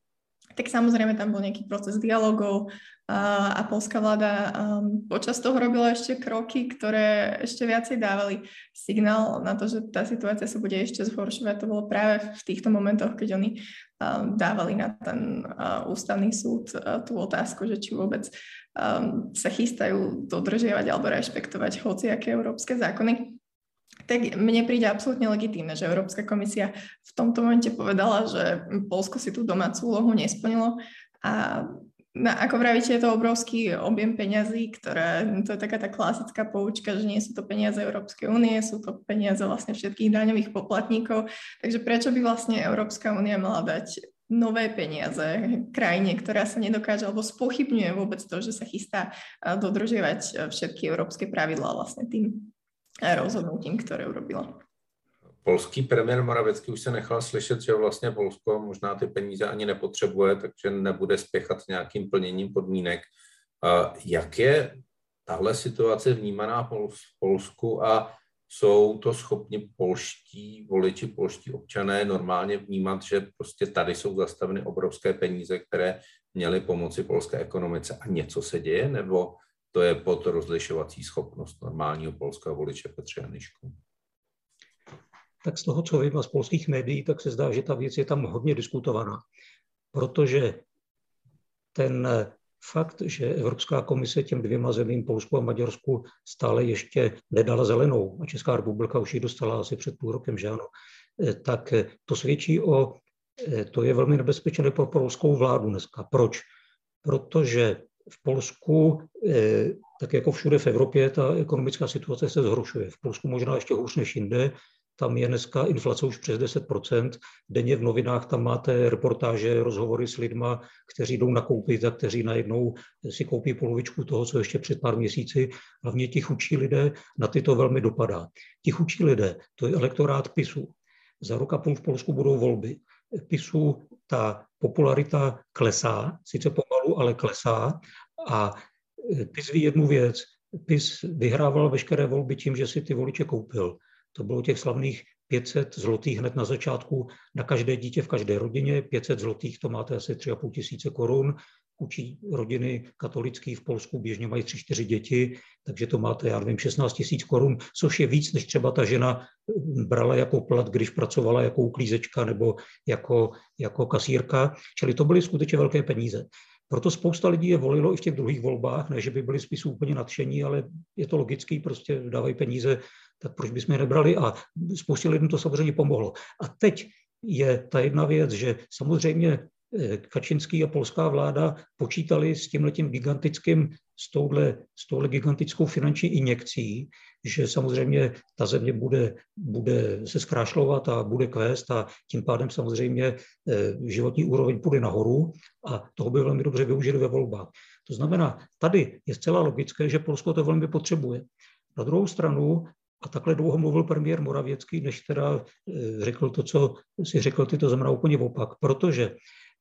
tak samozrejme tam bol nejaký proces dialogov a, polská vláda um, počas toho robila ešte kroky, ktoré ešte viacej dávali signál na to, že tá situácia sa bude ešte zhoršovať. To bolo práve v týchto momentoch, keď oni um, dávali na ten uh, ústavný súd uh, tú otázku, že či vôbec um, sa chystajú dodržiavať alebo rešpektovať hociaké európske zákony, tak mne príde absolútne legitímne, že Európska komisia v tomto momente povedala, že Polsko si tú domácu úlohu nesplnilo a No, ako vravíte, je to obrovský objem peňazí, ktoré, to je taká tá klasická poučka, že nie sú to peniaze Európskej únie, sú to peniaze vlastne všetkých daňových poplatníkov. Takže prečo by vlastne Európska únia mala dať nové peniaze krajine, ktorá sa nedokáže alebo spochybňuje vôbec to, že sa chystá dodržiavať všetky európske pravidlá vlastne tým rozhodnutím, ktoré urobila polský premiér Moravecký už se nechal slyšet, že vlastně Polsko možná ty peníze ani nepotřebuje, takže nebude spěchat s nějakým plněním podmínek. Jak je tahle situace vnímaná v Polsku a jsou to schopni polští voliči, polští občané normálně vnímat, že prostě tady jsou zastaveny obrovské peníze, které měly pomoci polské ekonomice a něco se děje, nebo to je pod rozlišovací schopnost normálního polského voliče Petře Janišku? Tak z toho, co vím z polských médií, tak se zdá, že ta věc je tam hodně diskutovaná. Protože ten fakt, že Evropská komise těm dvěma zemím, Polsku a Maďarsku, stále ještě nedala zelenou, a Česká republika už ji dostala asi před půl rokem, že ano, tak to svědčí o, to je velmi nebezpečné pro polskou vládu dneska. Proč? Protože v Polsku, tak jako všude v Evropě, ta ekonomická situace se zhoršuje. V Polsku možná ještě hůř než jinde, tam je dneska inflace už přes 10%. Denně v novinách tam máte reportáže, rozhovory s lidma, kteří jdou nakoupit a kteří najednou si koupí polovičku toho, co ještě před pár měsíci. Hlavně ti chudší lidé, na ty to velmi dopadá. Ti chudší lidé, to je elektorát PISu. Za rok a půl v Polsku budou volby. PISu ta popularita klesá, sice pomalu, ale klesá. A PIS ví jednu věc. PIS vyhrával veškeré volby tím, že si ty voliče koupil. To bylo těch slavných 500 zlotých hned na začátku na každé dítě v každé rodině. 500 zlotých to máte asi 3,5 tisíce korun. Učí rodiny katolické v Polsku běžně mají 3-4 děti, takže to máte, já nevím, 16 tisíc korun, což je víc, než třeba ta žena brala jako plat, když pracovala jako uklízečka nebo jako, jako kasírka. Čili to byly skutečně velké peníze. Proto spousta lidí je volilo i v těch druhých volbách, ne, že by byli spisu úplně nadšení, ale je to logický, prostě dávají peníze tak proč bychom je nebrali? A spoustě lidem to samozřejmě pomohlo. A teď je ta jedna věc, že samozřejmě eh, Kačinský a polská vláda počítali s tímhletím gigantickým, s touhle, s touhle gigantickou finanční injekcí, že samozřejmě ta země bude, bude se zkrášlovat a bude kvést a tím pádem samozřejmě eh, životní úroveň půjde nahoru a toho by velmi dobře využili ve volbách. To znamená, tady je zcela logické, že Polsko to velmi potřebuje. Na druhou stranu a takhle dlouho mluvil premiér Moravěcký, než teda eh, řekl to, co si řekl, ty to znamená úplně opak, protože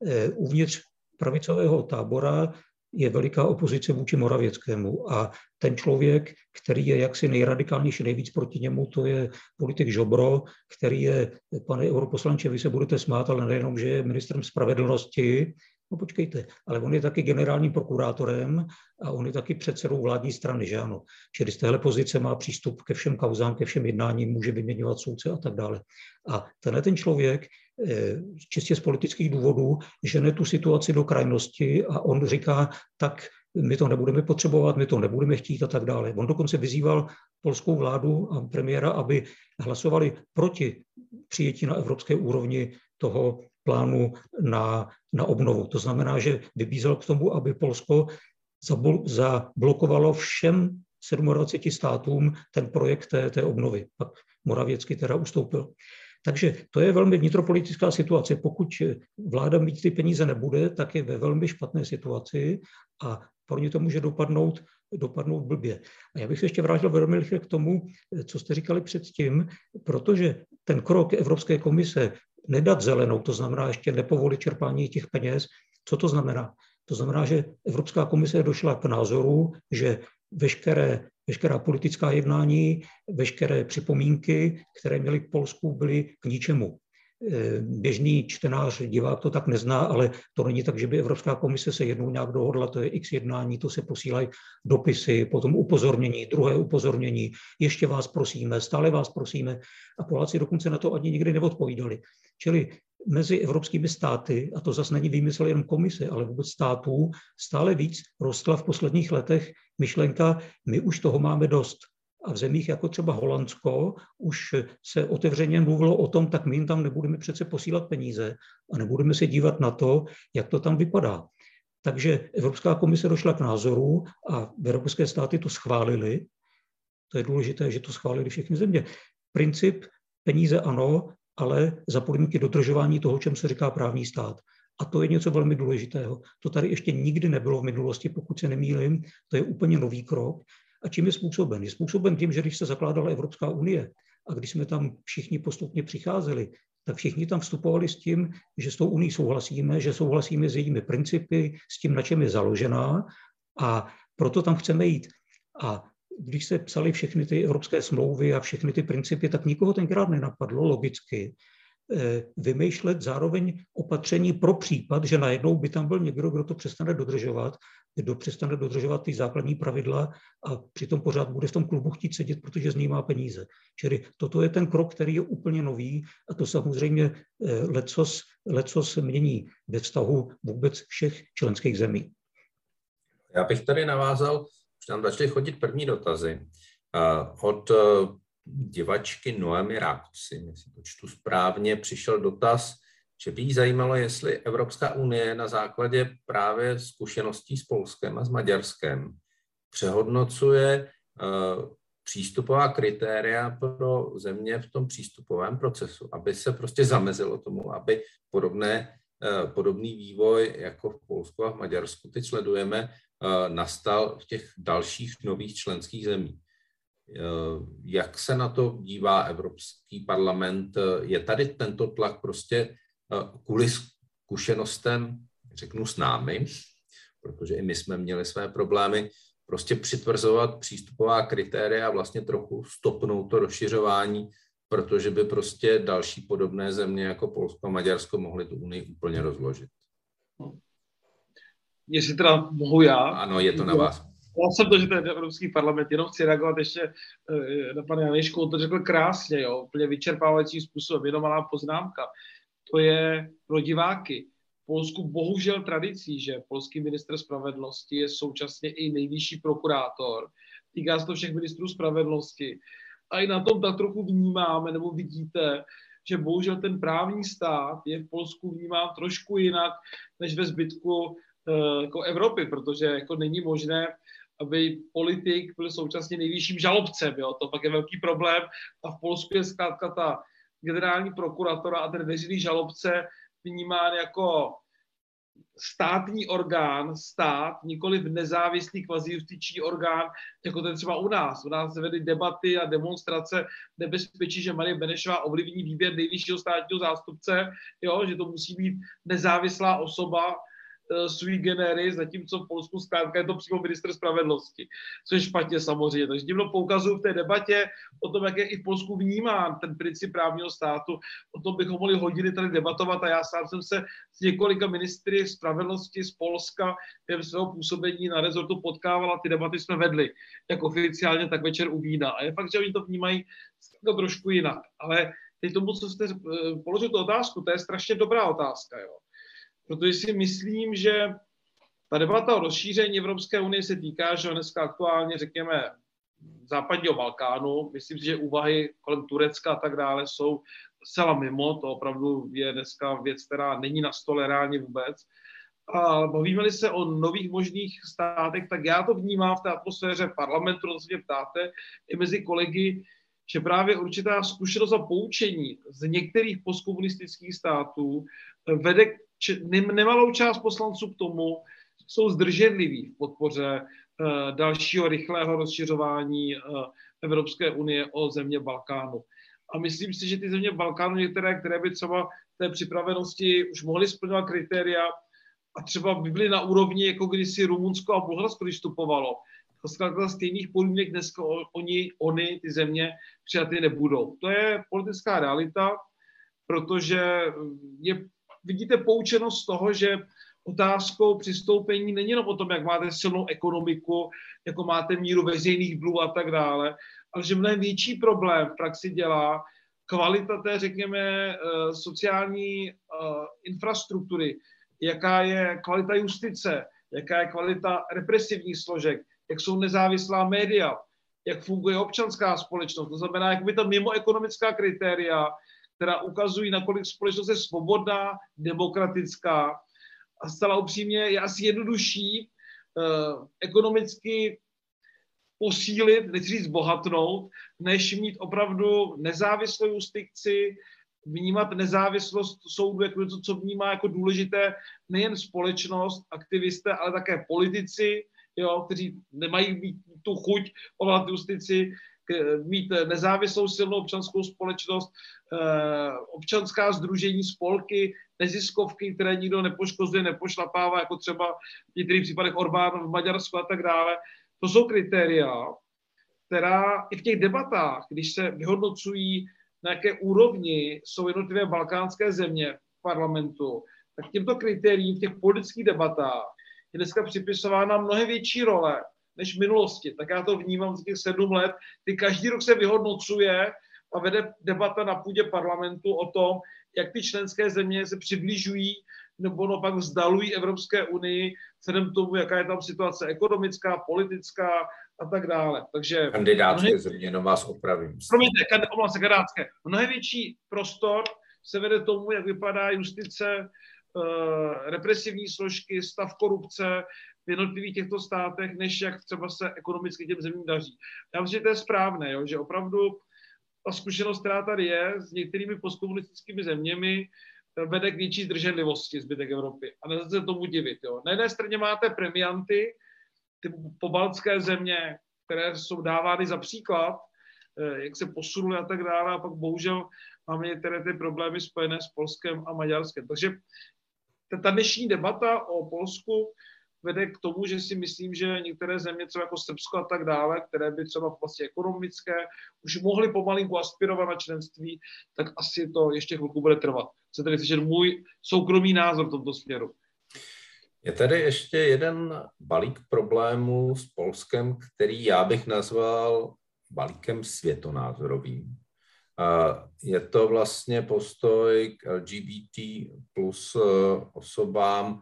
eh, uvnitř pravicového tábora je veliká opozice vůči Moravěckému a ten člověk, který je jaksi nejradikálnější, nejvíc proti němu, to je politik Žobro, který je, pane europoslanče, vy se budete smát, ale nejenom, že je ministrem spravedlnosti, No počkejte, ale on je taky generálním prokurátorem a on je taky předsedou vládní strany, že ano. Čili z téhle pozice má přístup ke všem kauzám, ke všem jednáním, může vyměňovat soudce a tak dále. A tenhle ten člověk eh, čistě z politických důvodů žene tu situaci do krajnosti a on říká, tak my to nebudeme potřebovat, my to nebudeme chtít a tak dále. On dokonce vyzýval polskou vládu a premiéra, aby hlasovali proti přijetí na evropské úrovni toho plánu na, na obnovu. To znamená, že vybízel k tomu, aby Polsko zablokovalo všem 27 státům ten projekt té, té obnovy. Pak Moravěcky teda ustoupil. Takže to je velmi vnitropolitická situace. Pokud vláda mít ty peníze nebude, tak je ve velmi špatné situaci a pro ně to může dopadnout, dopadnout blbě. A já bych se ještě vrátil velmi rychle k tomu, co jste říkali předtím, protože ten krok Evropské komise nedat zelenou, to znamená ještě nepovolit čerpání těch peněz. Co to znamená? To znamená, že Evropská komise došla k názoru, že veškeré, veškerá politická jednání, veškeré připomínky, které měly k Polsku, byly k ničemu. Eh, běžný čtenář, divák to tak nezná, ale to není tak, že by Evropská komise se jednou nějak dohodla, to je x jednání, to se posílají dopisy, potom upozornění, druhé upozornění, ještě vás prosíme, stále vás prosíme a Poláci dokonce na to ani nikdy neodpovídali. Čili mezi evropskými státy, a to zase není výmysl jen komise, ale vůbec států, stále víc rostla v posledních letech myšlenka, my už toho máme dost. A v zemích jako třeba Holandsko už se otevřeně mluvilo o tom, tak my jim tam nebudeme přece posílat peníze a nebudeme se dívat na to, jak to tam vypadá. Takže Evropská komise došla k názoru a evropské státy to schválili. To je důležité, že to schválili všechny země. Princip peníze ano, ale za podmínky dodržování toho, čem se říká právní stát. A to je něco velmi důležitého. To tady ještě nikdy nebylo v minulosti, pokud se nemýlím. To je úplně nový krok. A čím je způsoben? Je způsoben tím, že když se zakládala Evropská unie a když jsme tam všichni postupně přicházeli, tak všichni tam vstupovali s tím, že s tou unii souhlasíme, že souhlasíme s jejími principy, s tím, na čem je založená a proto tam chceme jít. A když se psali všechny ty evropské smlouvy a všechny ty principy, tak nikoho tenkrát nenapadlo logicky vymýšlet zároveň opatření pro případ, že najednou by tam byl někdo, kdo to přestane dodržovat, kdo přestane dodržovat ty základní pravidla a přitom pořád bude v tom klubu chtít sedět, protože z ní má peníze. Čili toto je ten krok, který je úplně nový a to samozřejmě eh, lecos, lecos mění ve vztahu vůbec všech členských zemí. Já bych tady navázal tam začaly chodit první dotazy od e, divačky Noemi Rákusy, jestli to čtu správně, přišel dotaz, že by jí zajímalo, jestli Evropská unie na základě právě zkušeností s Polskem a s Maďarskem přehodnocuje e, přístupová kritéria pro země v tom přístupovém procesu, aby se prostě zamezilo tomu, aby podobné, e, podobný vývoj jako v Polsku a v Maďarsku teď sledujeme, Eh, nastal v těch dalších nových členských zemí. Eh, jak se na to dívá Evropský parlament? Eh, je tady tento tlak prostě kvůli zkušenostem, řeknu s námi, protože i my jsme měli své problémy, prostě přitvrzovat přístupová kritéria a vlastně trochu stopnout to rozšiřování, protože by prostě další podobné země jako Polsko a Maďarsko mohly tu Unii úplně rozložit jestli teda mohu já. Ano, je to na vás. Já jsem to, že ten Evropský parlament, jenom chci reagovat ještě eh, na pana Janešku, on to řekl krásně, jo, úplně vyčerpávajícím způsobem, jenom malá poznámka. To je pro diváky. V Polsku bohužel tradicí, že polský minister spravedlnosti je současně i nejvyšší prokurátor. Týká se to všech ministrů spravedlnosti. A i na tom tak trochu vnímáme, nebo vidíte, že bohužel ten právní stát je v Polsku vnímán trošku jinak než ve zbytku Eh, jako Evropy, protože jako není možné, aby politik byl současně nejvyšším žalobcem. Jo? To pak je velký problém a v Polsku je zkrátka ta generální prokuratora a ten veřejný žalobce vnímán jako státní orgán, stát, nikoli v nezávislý kvazijustiční orgán, jako ten třeba u nás. U nás se vedly debaty a demonstrace nebezpečí, že Marie Benešová ovlivní výběr nejvyššího státního zástupce, jo, že to musí být nezávislá osoba, sui generis, zatímco v Polsku zkrátka je to přímo minister spravedlnosti, což je špatně samozřejmě. Takže tím poukazuju v té debatě o tom, jak je i v Polsku vnímán ten princip právního státu, o tom bychom mohli hodiny tady debatovat a já sám jsem se s několika ministry spravedlnosti z Polska během svého působení na rezortu potkával a ty debaty jsme vedli, jak oficiálně, tak večer u vína. A je fakt, že oni to vnímají to trošku jinak. Ale teď tomu, co jste eh, položil tu otázku, to je strašně dobrá otázka. Jo protože si myslím, že ta debata o rozšíření Evropské unie se týká, že dneska aktuálně, řekněme, západního Balkánu. Myslím si, že úvahy kolem Turecka a tak dále jsou zcela mimo. To opravdu je dneska věc, která není na stole reálně vůbec. A bavíme-li se o nových možných státech, tak já to vnímám v té atmosféře parlamentu, to se mě ptáte, i mezi kolegy, že právě určitá zkušenost a poučení z některých postkomunistických států vede nemalou část poslanců k tomu, jsou zdrženliví v podpoře uh, dalšího rychlého rozšiřování uh, Evropské unie o země Balkánu. A myslím si, že ty země Balkánu, některé, které by třeba té připravenosti už mohly splňovat kritéria a třeba by byly na úrovni, jako kdysi Rumunsko a Bulharsko vystupovalo, to zkrátka stejných podmínek dneska oni, oni, ty země přijaty nebudou. To je politická realita protože je, vidíte poučenost toho, že otázkou přistoupení není jenom o tom, jak máte silnou ekonomiku, jako máte míru veřejných dluhů a tak dále, ale že mnohem větší problém v praxi dělá kvalita té, řekněme, eh, sociální eh, infrastruktury, jaká je kvalita justice, jaká je kvalita represivních složek, jak jsou nezávislá média, jak funguje občanská společnost. To znamená, jak by ta mimoekonomická kritéria, která ukazují, nakolik společnost je svobodná, demokratická. A zcela upřímně je asi jednodušší eh, ekonomicky posílit, nechci říct bohatnout, než mít opravdu nezávislou justici, vnímat nezávislost soudu jako něco, co vnímá jako důležité nejen společnost, aktivisté, ale také politici, jo, kteří nemají tu chuť ovládat justici, mít nezávislou silnou občanskou společnost, eh, občanská združení, spolky, neziskovky, které nikdo nepoškozuje, nepošlapává, jako třeba v některých případech Orbán v Maďarsku a tak dále. To jsou kritéria, která i v těch debatách, když se vyhodnocují, na jaké úrovni jsou jednotlivé balkánské země v parlamentu, tak těmto kritériím v těch politických debatách je dneska připisována mnohem větší role než v minulosti. Tak já to vnímám za těch sedm let, kdy každý rok se vyhodnocuje a vede debata na půdě parlamentu o tom, jak ty členské země se přibližují nebo naopak vzdalují Evropské unii vzhledem k tomu, jaká je tam situace ekonomická, politická a tak dále. Takže kandidátské mnohé... země, no vás opravím. Promiňte, kand, omlouvám se, kandidátské. Mnohem větší prostor se vede tomu, jak vypadá justice, represivní složky, stav korupce v jednotlivých těchto státech, než jak třeba se ekonomicky těm zemím daří. Já myslím, že to je správné, jo, že opravdu ta zkušenost, která tady je s některými postkomunistickými zeměmi, vede k větší zdrženlivosti zbytek Evropy. A nelze se tomu divit. Jo. Na jedné straně máte premianty, ty pobaltské země, které jsou dávány za příklad, eh, jak se posunuly a tak dále, a pak bohužel máme některé ty problémy spojené s Polskem a Maďarskem. Takže ta dnešní debata o Polsku vede k tomu, že si myslím, že některé země, třeba jako Srbsko a tak dále, které by třeba v oblasti ekonomické už mohly pomalinku aspirovat na členství, tak asi to ještě chvilku bude trvat. Chci tedy slyšet můj soukromý názor v tomto směru. Je tady ještě jeden balík problémů s Polskem, který já bych nazval balíkem světonázorovým. Je to vlastně postoj k LGBT plus e, osobám,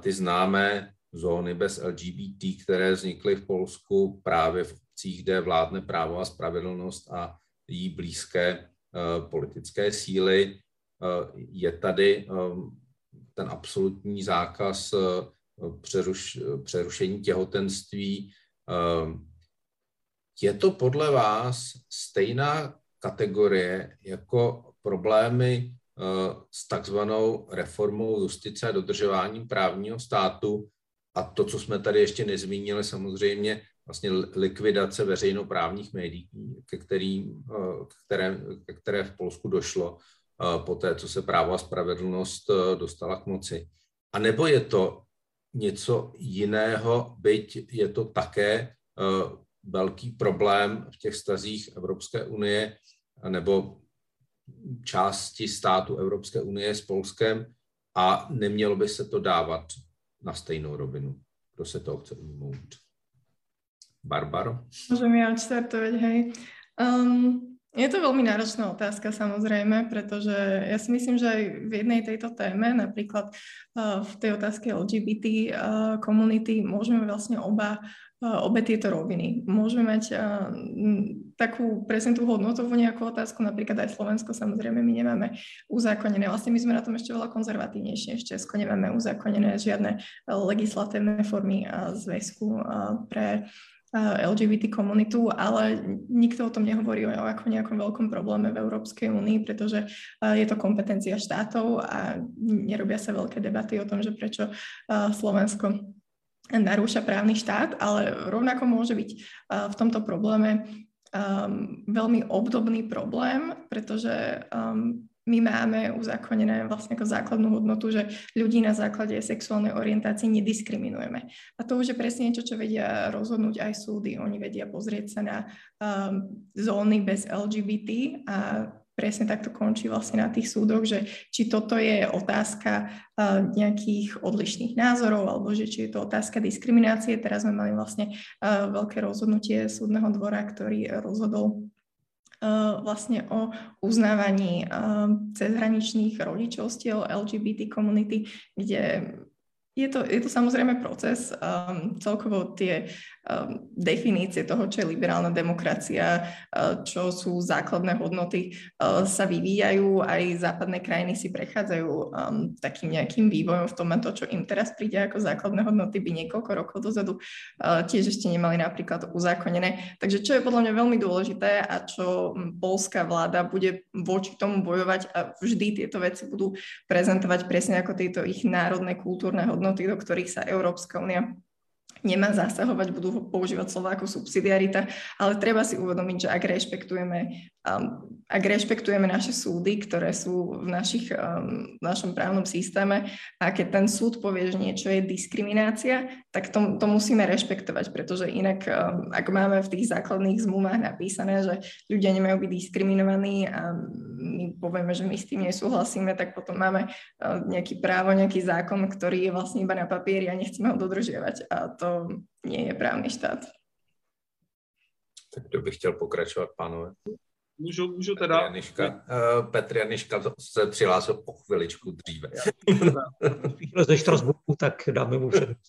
ty známé zóny bez LGBT, které vznikly v Polsku právě v obcích, kde vládne právo a spravedlnost a jí blízké e, politické síly. Eh, je tady ten absolutní zákaz eh, přeruš, přerušení těhotenství. Je to podle vás stejná kategorie jako problémy eh, s takzvanou reformou justice a dodržováním právního státu a to, co jsme tady ještě nezmínili, samozřejmě vlastně likvidace veřejnoprávních médií, ke, kterým, které, ke které v Polsku došlo po té, co se právo a spravedlnost dostala k moci. A nebo je to něco jiného, byť je to také velký problém v těch stazích Evropské unie nebo části státu Evropské unie s Polskem a nemělo by se to dávat na stejnou rovinu. Kdo se toho chce ujmout? Barbaro? Můžem já odstartovať, hej. Um, je to veľmi náročná otázka samozrejme, pretože ja si myslím, že aj v jednej tejto téme, napríklad uh, v tej otázke LGBT uh, komunity, môžeme vlastne oba uh, obe tieto roviny. Môžeme mať uh, takú presne tú hodnotovú nejakú otázku, napríklad aj Slovensko, samozrejme my nemáme uzákonené, vlastne my sme na tom ešte veľa konzervatívnejšie, ešte Česko nemáme uzákonené žiadne legislatívne formy zväzku uh, pre LGBT komunitu, ale nikto o tom nehovorí ako nejakom veľkom probléme v Európskej únii, pretože je to kompetencia štátov a nerobia sa veľké debaty o tom, že prečo Slovensko narúša právny štát, ale rovnako môže byť v tomto probléme um, veľmi obdobný problém, pretože um, my máme uzákonené vlastne ako základnú hodnotu, že ľudí na základe sexuálnej orientácie nediskriminujeme. A to už je presne niečo, čo vedia rozhodnúť aj súdy. Oni vedia pozrieť sa na um, zóny bez LGBT a presne takto končí vlastne na tých súdoch, že či toto je otázka uh, nejakých odlišných názorov, alebo že či je to otázka diskriminácie. Teraz sme mali vlastne uh, veľké rozhodnutie súdneho dvora, ktorý rozhodol uh, vlastne o uznávaní cezhraničných rodičovstiev LGBT komunity, kde je to, je to samozrejme proces. Um, celkovo tie um, definície toho, čo je liberálna demokracia, uh, čo sú základné hodnoty, uh, sa vyvíjajú. Aj západné krajiny si prechádzajú um, takým nejakým vývojom v tom, to, čo im teraz príde ako základné hodnoty, by niekoľko rokov dozadu uh, tiež ešte nemali napríklad uzákonené. Takže čo je podľa mňa veľmi dôležité a čo polská vláda bude voči tomu bojovať a vždy tieto veci budú prezentovať presne ako tieto ich národné kultúrne hodnoty hodnoty, do ktorých sa Európska únia nemá zasahovať, budú používať slova ako subsidiarita, ale treba si uvedomiť, že ak rešpektujeme um, ak rešpektujeme naše súdy, ktoré sú v, našich, um, v našom právnom systéme a keď ten súd povie, že niečo je diskriminácia, tak to, to musíme rešpektovať, pretože inak, um, ak máme v tých základných zmluvách napísané, že ľudia nemajú byť diskriminovaní a my povieme, že my s tým nesúhlasíme, tak potom máme uh, nejaký právo, nejaký zákon, ktorý je vlastne iba na papieri a nechceme ho dodržiavať a to nie je právny štát. Tak kdo by chtěl pokračovat, pánové? Můžu, můžu teda... Petr Janiška, uh, Petr Janiška se přihlásil po chviličku dříve. Chvíle ze Štrasburku, tak dáme mu přednost.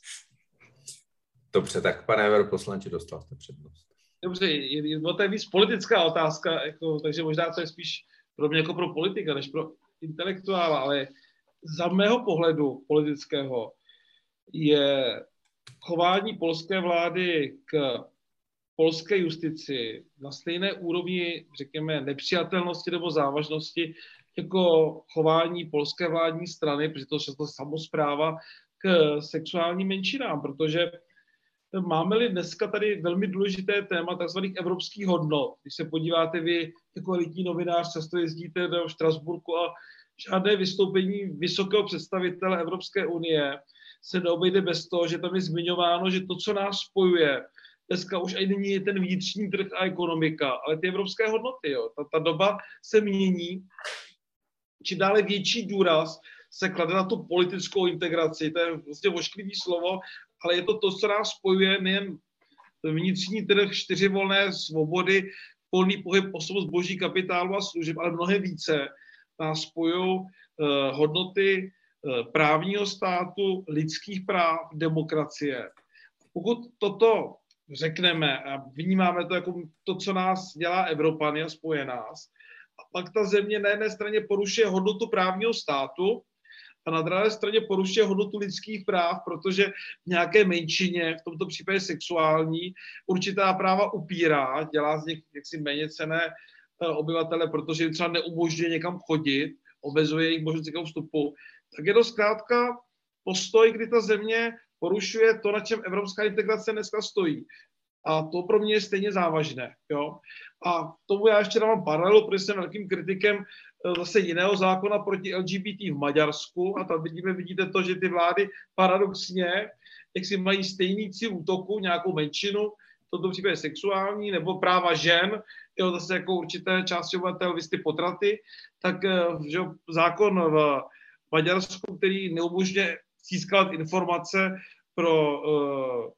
Dobře, tak pane poslanče, dostal jste přednost. Dobře, je, je, to je víc politická otázka, jako, takže možná to je spíš pro mě jako pro politika, než pro intelektuála, ale za mého pohledu politického je chování polské vlády k polské justici na stejné úrovni, řekněme, nepřijatelnosti nebo závažnosti jako chování polské vládní strany, protože to je samozpráva k sexuálním menšinám, protože máme-li dneska tady velmi důležité téma tzv. evropských hodnot. Když se podíváte vy jako elitní novinář, často jezdíte do Štrasburku a žádné vystoupení vysokého představitele Evropské unie se neobejde bez toho, že tam je zmiňováno, že to, co nás spojuje, dneska už ani není ten vnitřní trh a ekonomika, ale ty evropské hodnoty. Jo. Ta, ta doba se mění, či dále větší důraz se klade na tu politickou integraci. To je vlastně ošklivý slovo, ale je to to, co nás spojuje nejen vnitřní trh, čtyři volné svobody, volný pohyb osob zboží, kapitálu a služeb, ale mnohem více nás spojují uh, hodnoty uh, právního státu, lidských práv, demokracie. Pokud toto řekneme a vnímáme to jako to, co nás dělá Evropany a spoje nás. A pak ta země na jedné straně porušuje hodnotu právního státu a na druhé straně porušuje hodnotu lidských práv, protože v nějaké menšině, v tomto případě sexuální, určitá práva upírá, dělá z nich jaksi méně cené eh, obyvatele, protože jim třeba neumožňuje někam chodit, obezuje jejich možnost někam vstupu, tak je to zkrátka postoj, kdy ta země porušuje to, na čem evropská integrace dneska stojí. A to pro mě je stejně závažné. Jo? A tomu já ještě dávám paralelu, protože jsem velkým kritikem zase jiného zákona proti LGBT v Maďarsku a tam vidíme, vidíte to, že ty vlády paradoxně, jak si mají stejný cíl útoku, nějakou menšinu, v tomto případě sexuální, nebo práva žen, jo, zase jako určité části obyvatel, vy ty potraty, tak eh, že zákon v Maďarsku, který neumožňuje získat informace pro uh,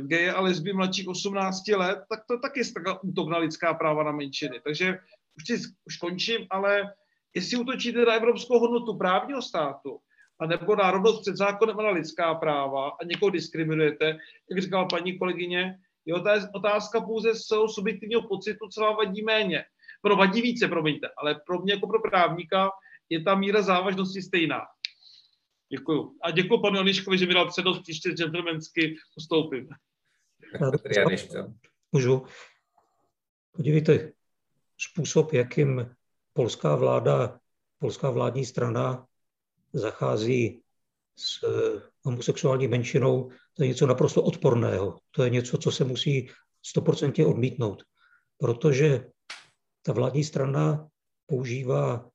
geje a lesby mladších 18 let, tak to taky je útok na lidská práva na menšiny. Takže už, si, už končím, ale jestli útočíte na evropskou hodnotu právního státu, a nebo na rovnost před zákonem a na lidská práva a někoho diskriminujete, jak říkala paní kolegyně, je otázka pouze z celou subjektivního pocitu, co vám vadí méně. Pro vadí více, promiňte, ale pro mě jako pro právníka je ta míra závažnosti stejná. Děkuju. A děkuji panu Janiškovi, že mi dal přednost, příště gentlemansky postoupím. Můžu. Podívejte, způsob, jakým polská vláda, polská vládní strana zachází s homosexuální menšinou, to je něco naprosto odporného. To je něco, co se musí stoprocentně odmítnout, protože ta vládní strana používá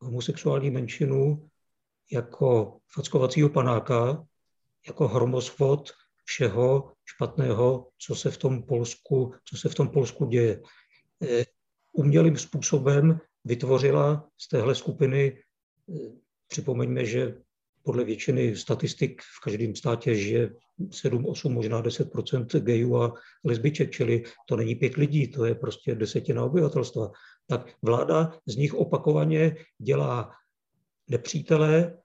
homosexuální menšinu jako fackovacího panáka, jako hromosvod všeho špatného, co se v tom Polsku, co se v tom Polsku děje. Eh, umělým způsobem vytvořila z téhle skupiny, připomeňme, že podle většiny statistik v každém státě žije 7, 8, možná 10% gejů a lesbiček, čili to není pět lidí, to je prostě desetina obyvatelstva. Tak vláda z nich opakovaně dělá nepřítele,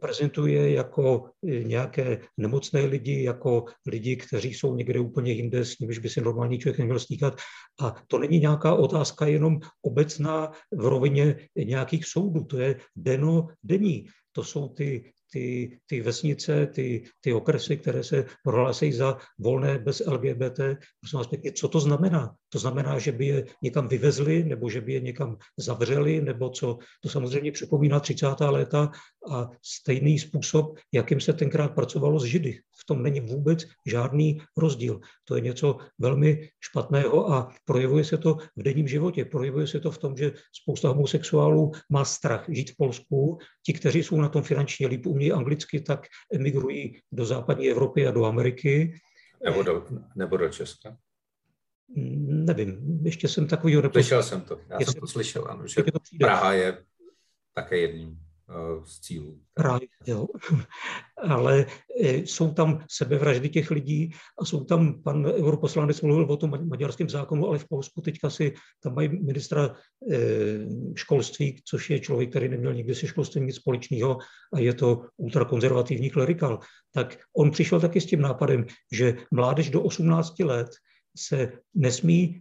prezentuje jako nějaké nemocné lidi, jako lidi, kteří jsou někde úplně jinde, s nimiž by se normální člověk neměl stýkat. A to není nějaká otázka jenom obecná v rovině nějakých soudů, to je deno denní. To jsou ty ty, ty vesnice, ty, ty okresy, které se prohlásí za volné bez LGBT. Prosím vás pěkně, co to znamená? To znamená, že by je někam vyvezli, nebo že by je někam zavřeli, nebo co? To samozřejmě připomíná 30. léta a stejný způsob, jakým se tenkrát pracovalo s Židy. V tom není vůbec žádný rozdíl. To je něco velmi špatného a projevuje se to v denním životě. Projevuje se to v tom, že spousta homosexuálů má strach žít v Polsku. Ti, kteří jsou na tom finančně líp umějí anglicky, tak emigrují do západní Evropy a do Ameriky. Nebo do, nebo do Česka? Nevím, ještě jsem takový... Slyšel jsem to, já jsem to slyšel, ano, že Praha je také jedním z cílů. Ráj, jo. [laughs] Ale eh, jsou tam sebevraždy těch lidí a jsou tam, pan europoslanec mluvil o tom maďarském zákonu, ale v Polsku teďka si tam mají ministra eh, školství, což je člověk, který neměl nikdy se školstvím nic společného a je to ultrakonzervativní klerikal. Tak on přišel taky s tím nápadem, že mládež do 18 let se nesmí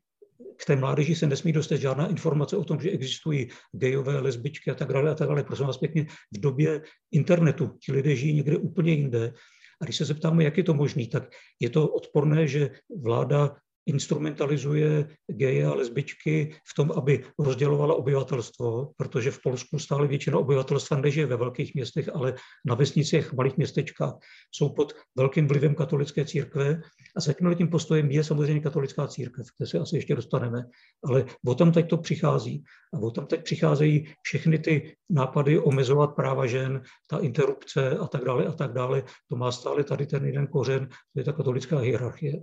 k té mládeži se nesmí dostat žádná informace o tom, že existují gejové, lesbičky a tak dále a tak dále. Prosím vás pěkně, v době internetu ti lidé žijí někde úplně jinde. A když se zeptáme, jak je to možné, tak je to odporné, že vláda instrumentalizuje geje a lesbičky v tom, aby rozdělovala obyvatelstvo, protože v Polsku stále většina obyvatelstva nežije ve velkých městech, ale na vesnicích, malých městečkách jsou pod velkým vlivem katolické církve. A za tím postojem je samozřejmě katolická církev, kde se asi ještě dostaneme. Ale o tam teď to přichází. A o tam teď přicházejí všechny ty nápady omezovat práva žen, ta interrupce a tak dále a tak dále. To má stále tady ten jeden kořen, to je ta katolická hierarchie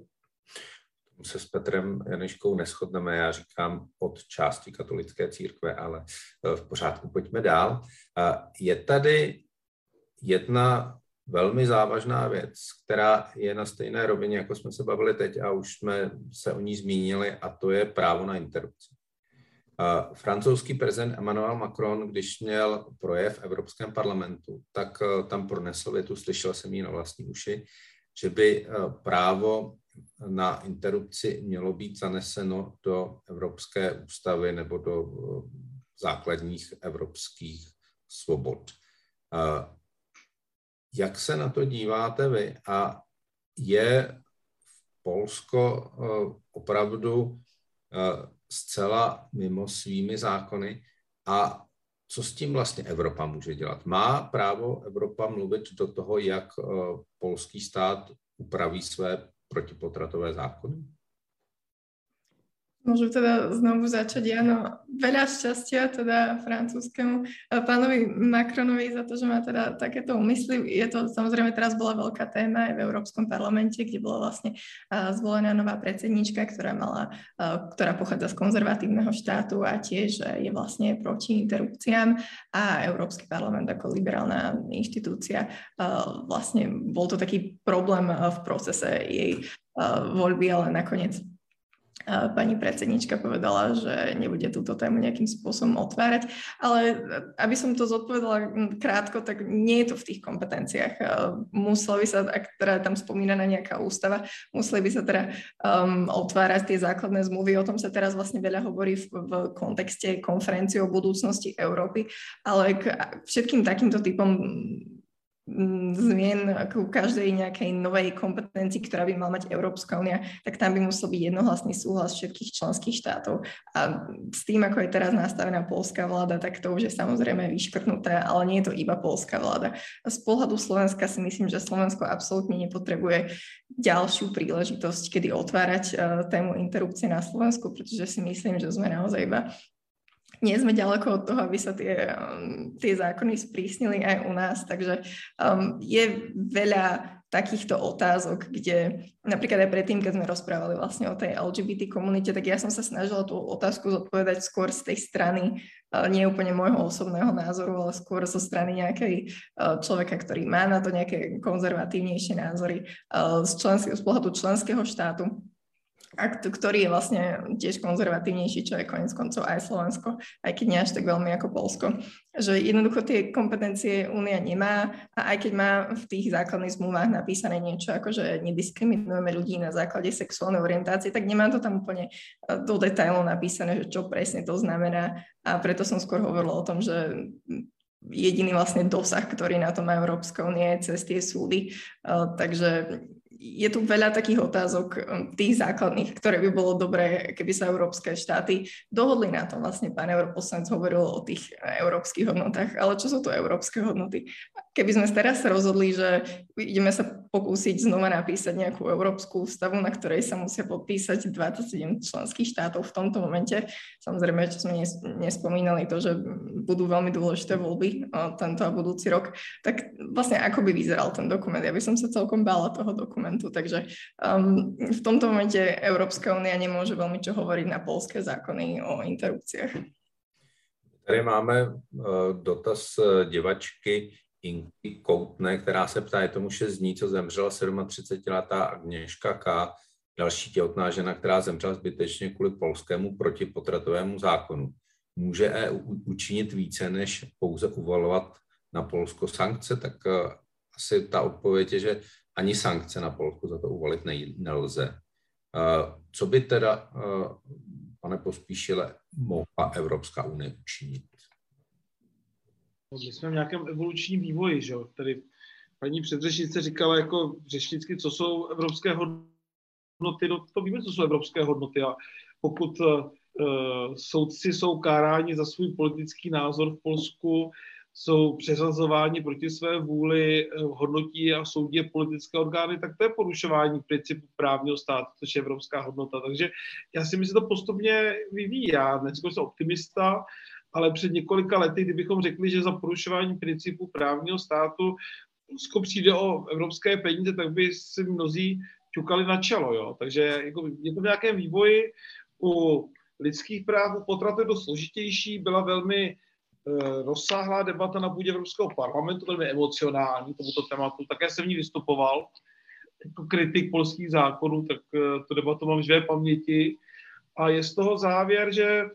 se s Petrem Janeškou neschodneme, já říkám od části katolické církve, ale e, v pořádku, pojďme dál. Je tady jedna velmi závažná věc, která je na stejné rovině, jako jsme se bavili teď a už jsme se o ní zmínili, a to je právo na interrupci. Francouzský prezident Emmanuel Macron, když měl projev v Evropském parlamentu, tak tam pronesl větu, slyšel jsem ji na vlastní uši, že by právo na interrupci mělo být zaneseno do Evropské ústavy nebo do eh, základních evropských svobod. Jak se na to díváte vy a je Polsko eh, opravdu eh, zcela mimo svými zákony a co s tím vlastně Evropa může dělat? Má právo Evropa mluvit do toho, jak polský stát upraví své protipotratové zákony? Môžem teda znovu začať. Áno, veľa šťastia teda francúzskému eh, pánovi Macronovi za to, že má teda takéto úmysly. Je to samozrejme teraz bola veľká téma aj v Európskom parlamente, kde bola vlastne eh, zvolená nová predsednička, ktorá, mala, eh, ktorá pochádza z konzervatívneho štátu a tiež je vlastne proti interrupciám a Európsky parlament ako liberálna inštitúcia vlastne bol to taký problém v procese jej voľby, ale nakoniec pani predsednička povedala, že nebude túto tému nejakým spôsobom otvárať, ale aby som to zodpovedala krátko, tak nie je to v tých kompetenciách. Musela by sa, ak teda tam spomínaná nejaká ústava, museli by sa teda um, otvárať tie základné zmluvy. O tom sa teraz vlastne veľa hovorí v, v kontexte konferencie o budúcnosti Európy, ale k všetkým takýmto typom zmien ako každej nejakej novej kompetencii, ktorá by mala mať Európska únia, tak tam by musel byť jednohlasný súhlas všetkých členských štátov. A s tým, ako je teraz nastavená polská vláda, tak to už je samozrejme vyškrtnuté, ale nie je to iba polská vláda. A z pohľadu Slovenska si myslím, že Slovensko absolútne nepotrebuje ďalšiu príležitosť, kedy otvárať uh, tému interrupcie na Slovensku, pretože si myslím, že sme naozaj iba nie sme ďaleko od toho, aby sa tie, tie zákony sprísnili aj u nás, takže um, je veľa takýchto otázok, kde napríklad aj predtým, keď sme rozprávali vlastne o tej LGBT komunite, tak ja som sa snažila tú otázku zodpovedať skôr z tej strany, nie úplne môjho osobného názoru, ale skôr zo strany nejakej človeka, ktorý má na to nejaké konzervatívnejšie názory z, členského, z pohľadu členského štátu a ktorý je vlastne tiež konzervatívnejší, čo je konec koncov aj Slovensko, aj keď nie až tak veľmi ako Polsko. Že jednoducho tie kompetencie Únia nemá a aj keď má v tých základných zmluvách napísané niečo ako, že nediskriminujeme ľudí na základe sexuálnej orientácie, tak nemá to tam úplne eh, do detailov napísané, že čo presne to znamená a preto som skôr hovorila o tom, že jediný vlastne dosah, ktorý na to má Európska únie je cez tie súdy. Uh, takže je tu veľa takých otázok, um, tých základných, ktoré by bolo dobré, keby sa európske štáty dohodli na tom. Vlastne pán europoslanec hovoril o tých európskych hodnotách, ale čo sú to európske hodnoty? Keby sme teraz rozhodli, že ideme sa pokúsiť znova napísať nejakú európsku ústavu, na ktorej sa musia podpísať 27 členských štátov v tomto momente, samozrejme, čo sme nespomínali to, že budú veľmi dôležité voľby tento a budúci rok, tak vlastne ako by vyzeral ten dokument? Ja by som sa celkom bála toho dokumentu parlamentu. Takže um, v tomto momente Európska únia nemůže velmi čo hovoriť na polské zákony o interrupciách. Tady máme uh, dotaz uh, divačky Inky Koutné, která se ptá, je tomu 6 dní, co zemřela 37-letá Agněška K., další těhotná žena, která zemřela zbytečně kvůli polskému protipotratovému zákonu. Může EU učinit více, než pouze uvalovat na Polsko sankce? Tak uh, asi ta odpověď je, že ani sankce na Polsku za to uvalit nelze. Co by teda, pane Pospíšile, mohla Evropská unie učinit? No, my jsme v nějakém evolučním vývoji, že jo? Tady paní předřečnice říkala jako řečnicky, co jsou evropské hodnoty, no to víme, co jsou evropské hodnoty a pokud uh, soudci jsou káráni za svůj politický názor v Polsku, jsou přeřazováni proti své vůli, eh, hodnotí a soudí politické orgány, tak to je porušování principu právního státu, což je evropská hodnota. Takže já si myslím, že to postupně vyvíjí. Já dneska jsem optimista, ale před několika lety, kdybychom řekli, že za porušování principu právního státu Rusko přijde o evropské peníze, tak by si mnozí ťukali na čelo. Jo? Takže jako je to v nějakém vývoji. U lidských práv, u potratu je to složitější, byla velmi rozsáhlá debata na půdě Evropského parlamentu, velmi emocionální tomuto tématu. Také jsem v ní vystupoval jako kritik polských zákonů, tak eh, tu debatu mám živé paměti. A je z toho závěr, že eh,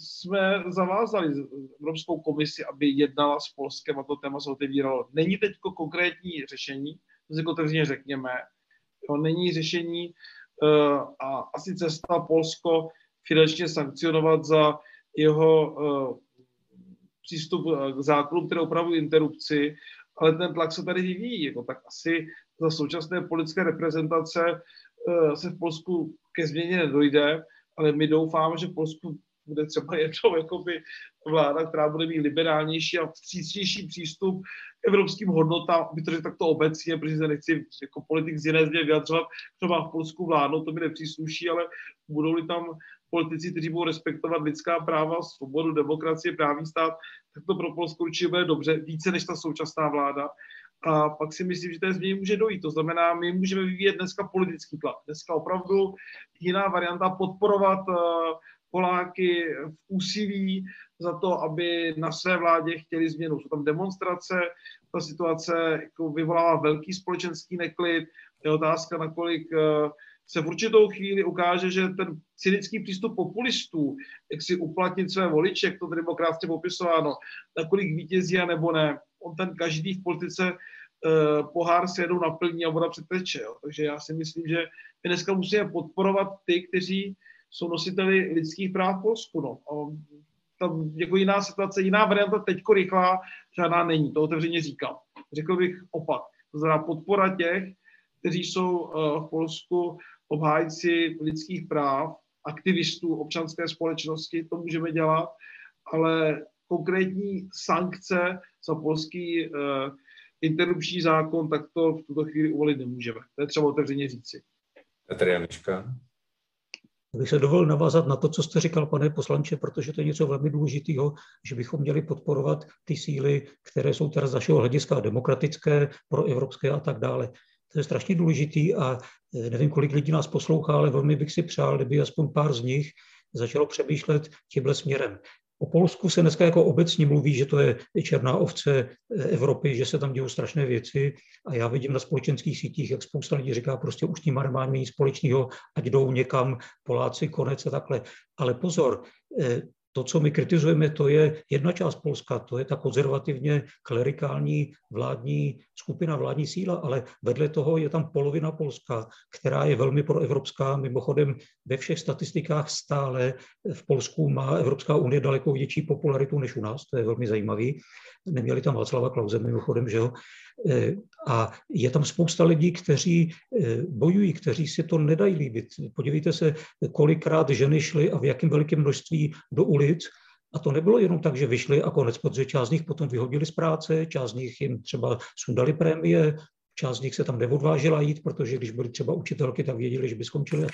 jsme zavázali Evropskou komisi, aby jednala s Polskem a to téma se otevíralo. Není teď konkrétní řešení, to si otevřeně řekněme. Jo, není řešení a asi cesta Polsko finančně sankcionovat za jeho uh, přístup eh, k zákonům, které opravují interrupci, ale ten tlak se tady vyvíjí. Jako, tak asi za současné politické reprezentace uh, se v Polsku ke změně nedojde, ale my doufáme, že v Polsku bude třeba jednou jakoby vláda, která bude mít liberálnější a vstřícnější přístup k evropským hodnotám, aby to takto obecně, protože se nechci jako politik z jiné země vyjadřovat, kdo má v Polsku vládnout, to mi nepřísluší, ale budou-li tam politici, kteří budou respektovat lidská práva, svobodu, demokracie, právní stát, tak to pro Polsko určitě bude dobře, více než ta současná vláda. A pak si myslím, že té změny může dojít. To znamená, my můžeme vyvíjet dneska politický tlak. Dneska opravdu jiná varianta podporovat uh, Poláky v úsilí za to, aby na své vládě chtěli změnu. Jsou tam demonstrace, ta situace jako vyvolává velký společenský neklid. Je otázka, nakolik uh, se v určitou chvíli ukáže, že ten cynický přístup populistů, jak si uplatnit své voliče, jak to tady bylo krásně popisováno, nakolik vítězí a nebo ne, on ten každý v politice uh, pohár se jednou naplní a voda přeteče. Jo. Takže já si myslím, že my dneska musíme podporovat ty, kteří jsou nositeli lidských práv v Polsku. No. A tam jako jiná situace, jiná varianta teďko rychlá, žádná není, to otevřeně říkám. Řekl bych opak. To znamená podpora těch, kteří jsou uh, v Polsku obhájci lidských práv, aktivistů občanské společnosti, to můžeme dělat, ale konkrétní sankce za polský uh, interrupční zákon, tak to v tuto chvíli uvolit nemůžeme. To je třeba otevřeně říci. Petr Janička. Bych se dovolil navázat na to, co jste říkal, pane poslanče, protože to je něco velmi důležitého, že bychom měli podporovat ty síly, které jsou teda z našeho hlediska demokratické, proevropské a tak dále. To je strašně důležitý a eh, nevím, kolik lidí nás poslouchá, ale velmi bych si přál, kdyby aspoň pár z nich začalo přemýšlet tímhle směrem. O Polsku se dneska jako obecně mluví, že to je černá ovce Evropy, že se tam dějí strašné věci a já vidím na společenských sítích, jak spousta lidí říká, prostě už tím nemáme nic společného, ať jdou někam Poláci, konec a takhle. Ale pozor, eh, to, co my kritizujeme, to je jedna část Polska, to je ta konzervativně klerikální vládní skupina, vládní síla, ale vedle toho je tam polovina Polska, která je velmi proevropská. Mimochodem ve všech statistikách stále v Polsku má Evropská unie daleko větší popularitu než u nás, to je velmi zajímavý. Neměli tam Václava Klauze mimochodem, že jo. E, a je tam spousta lidí, kteří e, bojují, kteří si to nedají líbit. Podívejte se, kolikrát ženy šly a v jakém velikém množství do ulic, a to nebylo jenom tak, že vyšli a konec, protože část z nich potom vyhodili z práce, část z nich jim třeba sundali prémie, Část z nich se tam neodvážila jít, protože když byly třeba učitelky, tak věděli, že by skončili.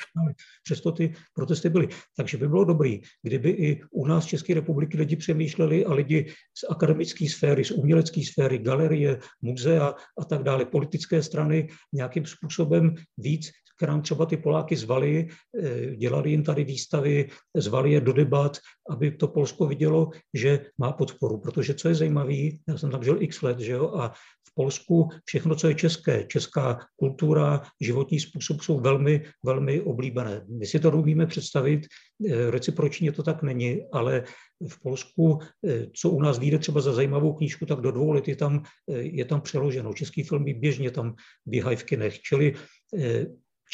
Přesto ty protesty byly. Takže by bylo dobré, kdyby i u nás v České republiky lidi přemýšleli a lidi z akademické sféry, z umělecké sféry, galerie, muzea a tak dále, politické strany nějakým způsobem víc k nám třeba ty Poláky zvali, eh, dělali jim tady výstavy, zvali je do debat, aby to Polsko vidělo, že má podporu. Protože co je zajímavé, já jsem tam žil x let, že jo, a v Polsku všechno, co je české, česká kultura, životní způsob jsou velmi, velmi oblíbené. My si to umíme představit, eh, recipročně to tak není, ale v Polsku, eh, co u nás vyjde třeba za zajímavou knížku, tak do dvou let je tam, je tam přeloženo. Český filmy běžně tam běhají v kinech. Čili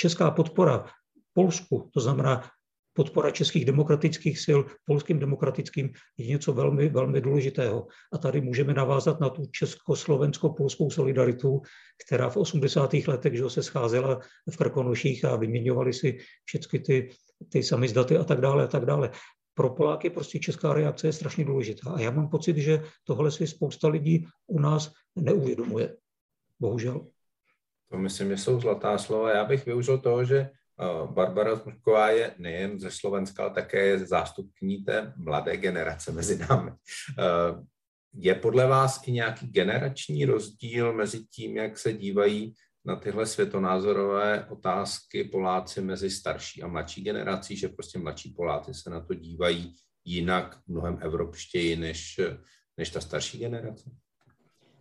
česká podpora Polsku, to znamená podpora českých demokratických sil polským demokratickým je něco velmi, velmi důležitého. A tady můžeme navázat na tu československo-polskou solidaritu, která v 80. letech že se scházela v Krkonoších a vyměňovali si všechny ty, ty samizdaty a tak dále a tak dále. Pro Poláky prostě česká reakce je strašně důležitá. A já mám pocit, že tohle si spousta lidí u nás neuvědomuje. Bohužel. To myslím, že jsou zlatá slova. Já bych využil toho, že eh, Barbara Zmušková je nejen ze Slovenska, ale také je zástupkyní té mladé generace mezi námi. Eh, je podle vás i nějaký generační rozdíl mezi tím, jak se dívají na tyhle světonázorové otázky Poláci mezi starší a mladší generací, že prostě mladší Poláci se na to dívají jinak, mnohem evropštěji než, než ta starší generace?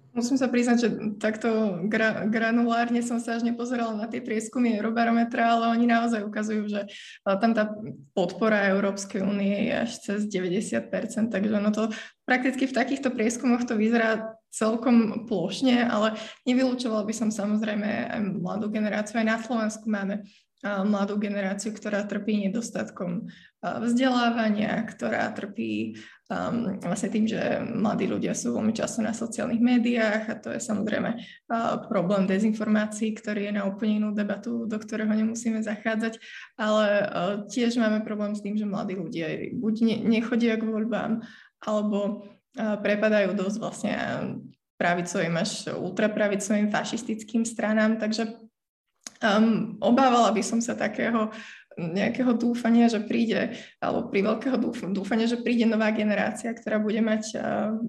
Musím sa priznať, že takto gra, granulárne som sa až nepozerala na tie prieskumy Eurobarometra, ale oni naozaj ukazujú, že tam tá podpora Európskej únie je až cez 90%, takže no to prakticky v takýchto prieskumoch to vyzerá celkom plošne, ale nevylúčovala by som samozrejme aj mladú generáciu. Aj na Slovensku máme mladú generáciu, ktorá trpí nedostatkom vzdelávania, ktorá trpí um, vlastne tým, že mladí ľudia sú veľmi často na sociálnych médiách a to je samozrejme uh, problém dezinformácií, ktorý je na úplne inú debatu, do ktorého nemusíme zachádzať, ale uh, tiež máme problém s tým, že mladí ľudia buď ne, nechodia k voľbám, alebo uh, prepadajú dosť vlastne pravicovým až ultrapravicovým fašistickým stranám, takže Um, obávala by som sa takého nejakého dúfania, že príde, alebo pri veľkého dúfania, že príde nová generácia, ktorá bude mať uh,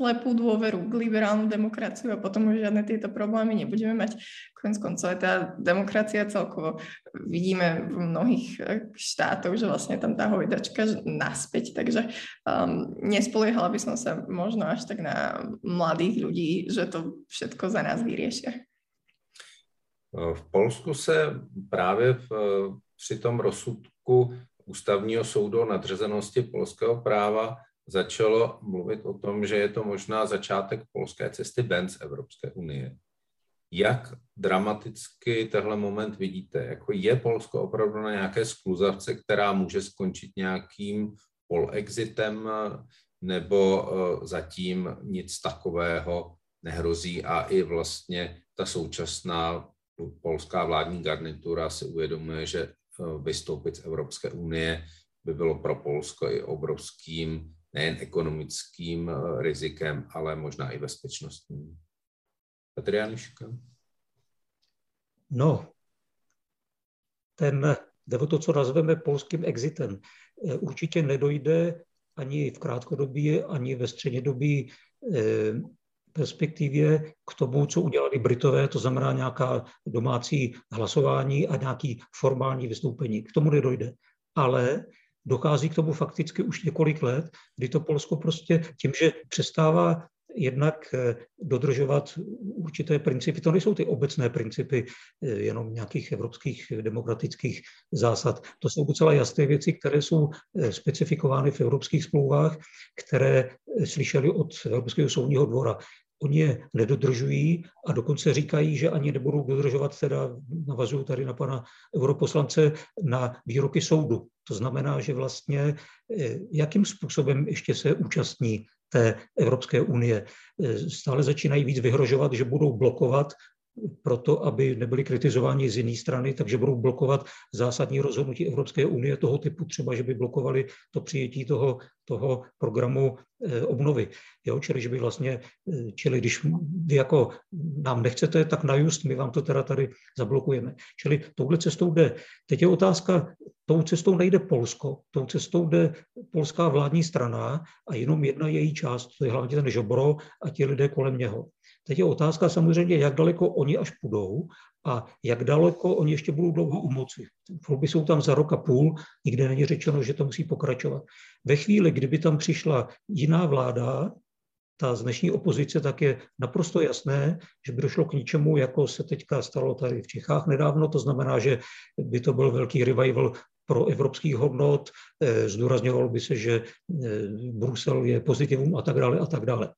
slepú dôveru k liberálnu demokraciu a potom už žiadne tieto problémy nebudeme mať. Konec koncov tá demokracia celkovo vidíme v mnohých štátoch, že vlastne tam tá hojdačka naspäť, takže um, nespoliehala by som sa možno až tak na mladých ľudí, že to všetko za nás vyriešia. V Polsku se právě v, při tom rozsudku ústavního soudu o nadřazenosti polského práva začalo mluvit o tom, že je to možná začátek polské cesty ven z Evropské unie. Jak dramaticky tenhle moment vidíte? Jako je Polsko opravdu na nějaké skluzavce, která může skončit nějakým polexitem, nebo eh, zatím nic takového nehrozí a i vlastně ta současná polská vládní garnitura si uvědomuje, že eh, vystoupit z Evropské unie by bylo pro Polsko i obrovským nejen ekonomickým eh, rizikem, ale možná i bezpečnostním. Petr Janiška? No, ten jde o to, co nazveme polským exitem. Určitě nedojde ani v krátkodobí, ani ve střednědobí perspektivě k tomu, co udělali Britové, to znamená nějaká domácí hlasování a nějaký formální vystoupení. K tomu nedojde. Ale dochází k tomu fakticky už několik let, kdy to Polsko prostě tím, že přestává jednak eh, dodržovat určité principy. To nejsou ty obecné principy eh, jenom nějakých evropských demokratických zásad. To jsou docela jasné věci, které jsou eh, specifikovány v evropských smlouvách, které slyšeli od Evropského soudního dvora. Oni je nedodržují a dokonce říkají, že ani nebudou dodržovat, teda navazují tady na pana europoslance, na výroky soudu. To znamená, že vlastně jakým způsobem ještě se účastní té Evropské unie. Stále začínají víc vyhrožovat, že budou blokovat proto, aby nebyli kritizováni z jiné strany, takže budou blokovat zásadní rozhodnutí Evropské unie toho typu, třeba, že by blokovali to přijetí toho, toho programu eh, obnovy. Jo, čili, že by vlastně, eh, čili když vy jako nám nechcete, tak na just my vám to teda tady zablokujeme. Čili touhle cestou jde. Teď je otázka, tou cestou nejde Polsko, tou cestou jde polská vládní strana a jenom jedna její část, to je hlavně ten Žobro a ti lidé kolem něho. Teď je otázka samozřejmě, jak daleko oni až půjdou a jak daleko oni ještě budou dlouho u moci. Volby jsou tam za rok a půl, nikde není řečeno, že to musí pokračovat. Ve chvíli, kdyby tam přišla jiná vláda, ta z dnešní opozice, tak je naprosto jasné, že by došlo k ničemu, jako se teďka stalo tady v Čechách nedávno. To znamená, že by to byl velký revival pro evropských hodnot, eh, zdůrazňovalo by se, že eh, Brusel je pozitivum a tak dále a tak dále.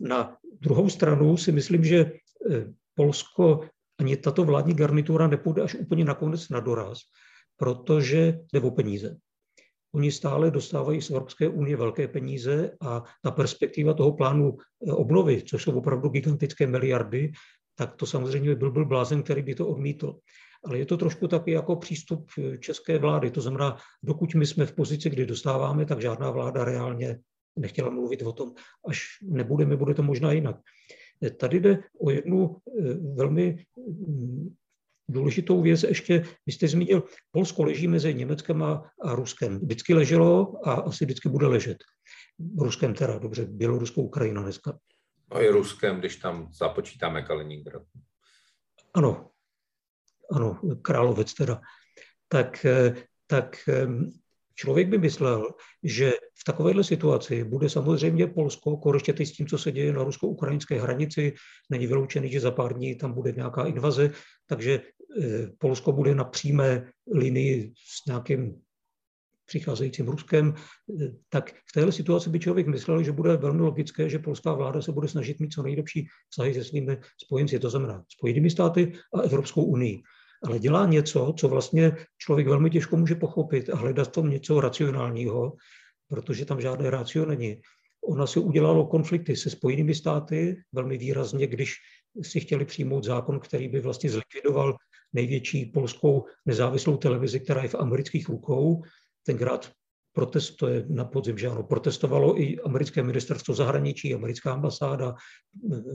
Na druhou stranu si myslím, že eh, Polsko ani tato vládní garnitura nepůjde až úplně nakonec na doraz, protože jde o peníze. Oni stále dostávají z Evropské unie velké peníze a ta perspektiva toho plánu eh, obnovy, což jsou opravdu gigantické miliardy, tak to samozřejmě byl, byl blázen, který by to odmítl. Ale je to trošku taky jako přístup eh, české vlády. To znamená, dokud my jsme v pozici, kdy dostáváme, tak žádná vláda reálně nechtěla mluvit o tom, až nebudeme, bude to možná jinak. Tady jde o jednu eh, velmi mm, důležitou věc ještě, vy jste zmínil, Polsko leží mezi Německem a, a Ruskem. Vždycky leželo a asi vždycky bude ležet. Ruskem teda, dobře, Bělorusko, Ukrajina dneska. No i Ruskem, když tam započítáme Kaliningrad. Ano, ano, Královec teda. Tak, eh, tak Člověk by myslel, že v takovéhle situaci bude samozřejmě Polsko koreštěty s tím, co se děje na rusko-ukrajinské hranici. Není vyloučený, že za pár dní tam bude nějaká invaze, takže eh, Polsko bude na přímé linii s nějakým přicházejícím Ruskem, eh, tak v téhle situaci by člověk myslel, že bude velmi logické, že polská vláda se bude snažit mít co nejlepší vztahy se svými spojenci, to znamená Spojenými státy a Evropskou unii ale dělá něco, co vlastně člověk velmi těžko může pochopit a hledat v tom něco racionálního, protože tam žádné rácio není. Ona si udělalo konflikty se Spojenými státy velmi výrazně, když si chtěli přijmout zákon, který by vlastně zlikvidoval největší polskou nezávislou televizi, která je v amerických rukou. Tenkrát protestuje na podzim, že ano, protestovalo i americké ministerstvo zahraničí, americká ambasáda,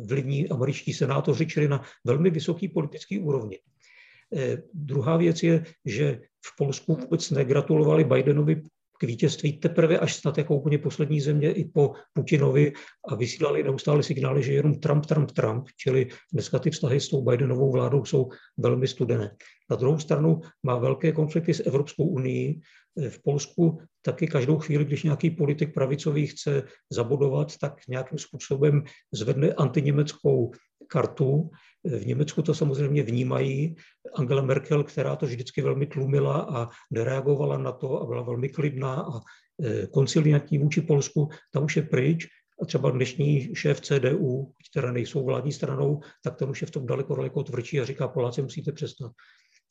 vlivní američtí senátoři, čili na velmi vysoký politický úrovni. Eh, druhá věc je, že v Polsku vůbec negratulovali Bidenovi k vítězství teprve až snad jako úplně poslední země i po Putinovi a vysílali neustále signály, že jenom Trump, Trump, Trump, čili dneska ty vztahy s tou Bidenovou vládou jsou velmi studené. Na druhou stranu má velké konflikty s Evropskou unii. Eh, v Polsku taky každou chvíli, když nějaký politik pravicový chce zabudovat, tak nějakým způsobem zvedne antiněmeckou kartu. V Německu to samozřejmě vnímají. Angela Merkel, která to vždycky velmi tlumila a nereagovala na to a byla velmi klidná a e, konciliantní vůči Polsku, ta už je pryč. A třeba dnešní šéf CDU, které nejsou vládní stranou, tak ten už je v tom daleko, daleko tvrdší a říká, Poláci musíte přestat.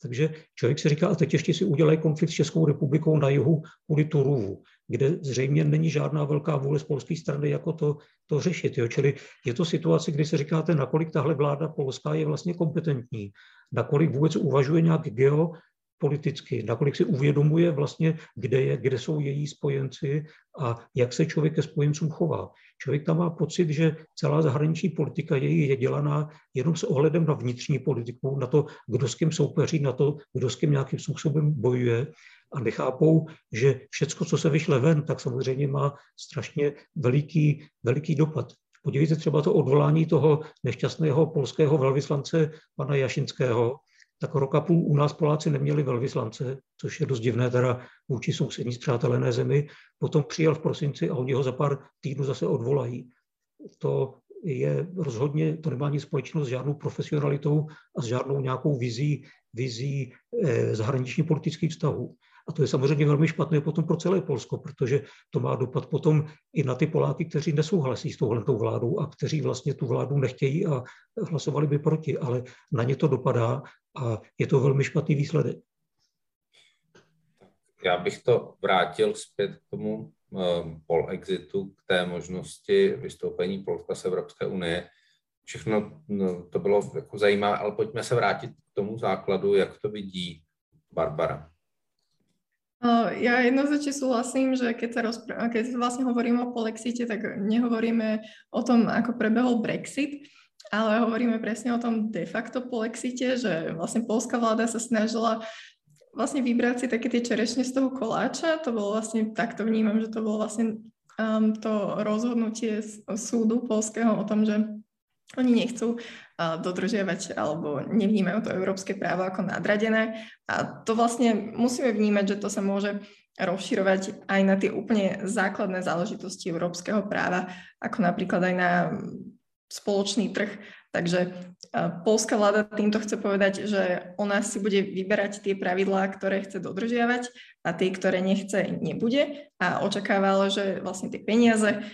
Takže člověk si říká, a teď ještě si udělají konflikt s Českou republikou na jihu kvůli Turuvu, kde zřejmě není žádná velká vůle z polské strany, jako to, to řešit. Jo? Čili je to situace, kdy se říkáte, nakolik tahle vláda polská je vlastně kompetentní, nakolik vůbec uvažuje nějak geo, politicky, nakolik si uvědomuje vlastně, kde, je, kde jsou její spojenci a jak se člověk ke spojencům chová. Člověk tam má pocit, že celá zahraniční politika její je dělaná jenom s ohledem na vnitřní politiku, na to, kdo s kým soupeří, na to, kdo s kým nějakým způsobem bojuje a nechápou, že všecko, co se vyšle ven, tak samozřejmě má strašně veliký, veliký dopad. Podívejte třeba to odvolání toho nešťastného polského velvyslance pana Jašinského, tak roka půl u nás Poláci neměli velvyslance, což je dost divné teda vůči sousední zpřátelené zemi. Potom přijel v prosinci a oni ho za pár týdnů zase odvolají. To je rozhodně, to nemá nic společného s žádnou profesionalitou a s žádnou nějakou vizí, vizí eh, zahraniční politických vztahů. A to je samozřejmě velmi špatné potom pro celé Polsko, protože to má dopad potom i na ty Poláky, kteří nesouhlasí s touhletou vládou a kteří vlastně tu vládu nechtějí a hlasovali by proti, ale na ně to dopadá a je to velmi špatný výsledek. Já bych to vrátil zpět k tomu um, pol exitu, k té možnosti vystoupení Polska z Evropské unie. Všechno no, to bylo jako zajímavé, ale pojďme se vrátit k tomu základu, jak to vidí Barbara. Ja jednoznačne súhlasím, že keď sa rozpr- keď vlastne hovoríme o polexite, tak nehovoríme o tom, ako prebehol Brexit, ale hovoríme presne o tom de facto polexite, že vlastne polská vláda sa snažila vlastne vybrať si také tie čerešne z toho koláča. To bolo vlastne, takto vnímam, že to bolo vlastne um, to rozhodnutie súdu polského o tom, že oni nechcú dodržiavať alebo nevnímajú to európske právo ako nadradené. A to vlastne musíme vnímať, že to sa môže rozširovať aj na tie úplne základné záležitosti európskeho práva, ako napríklad aj na spoločný trh. Takže polská vláda týmto chce povedať, že ona si bude vyberať tie pravidlá, ktoré chce dodržiavať a tie, ktoré nechce, nebude a očakávalo, že vlastne tie peniaze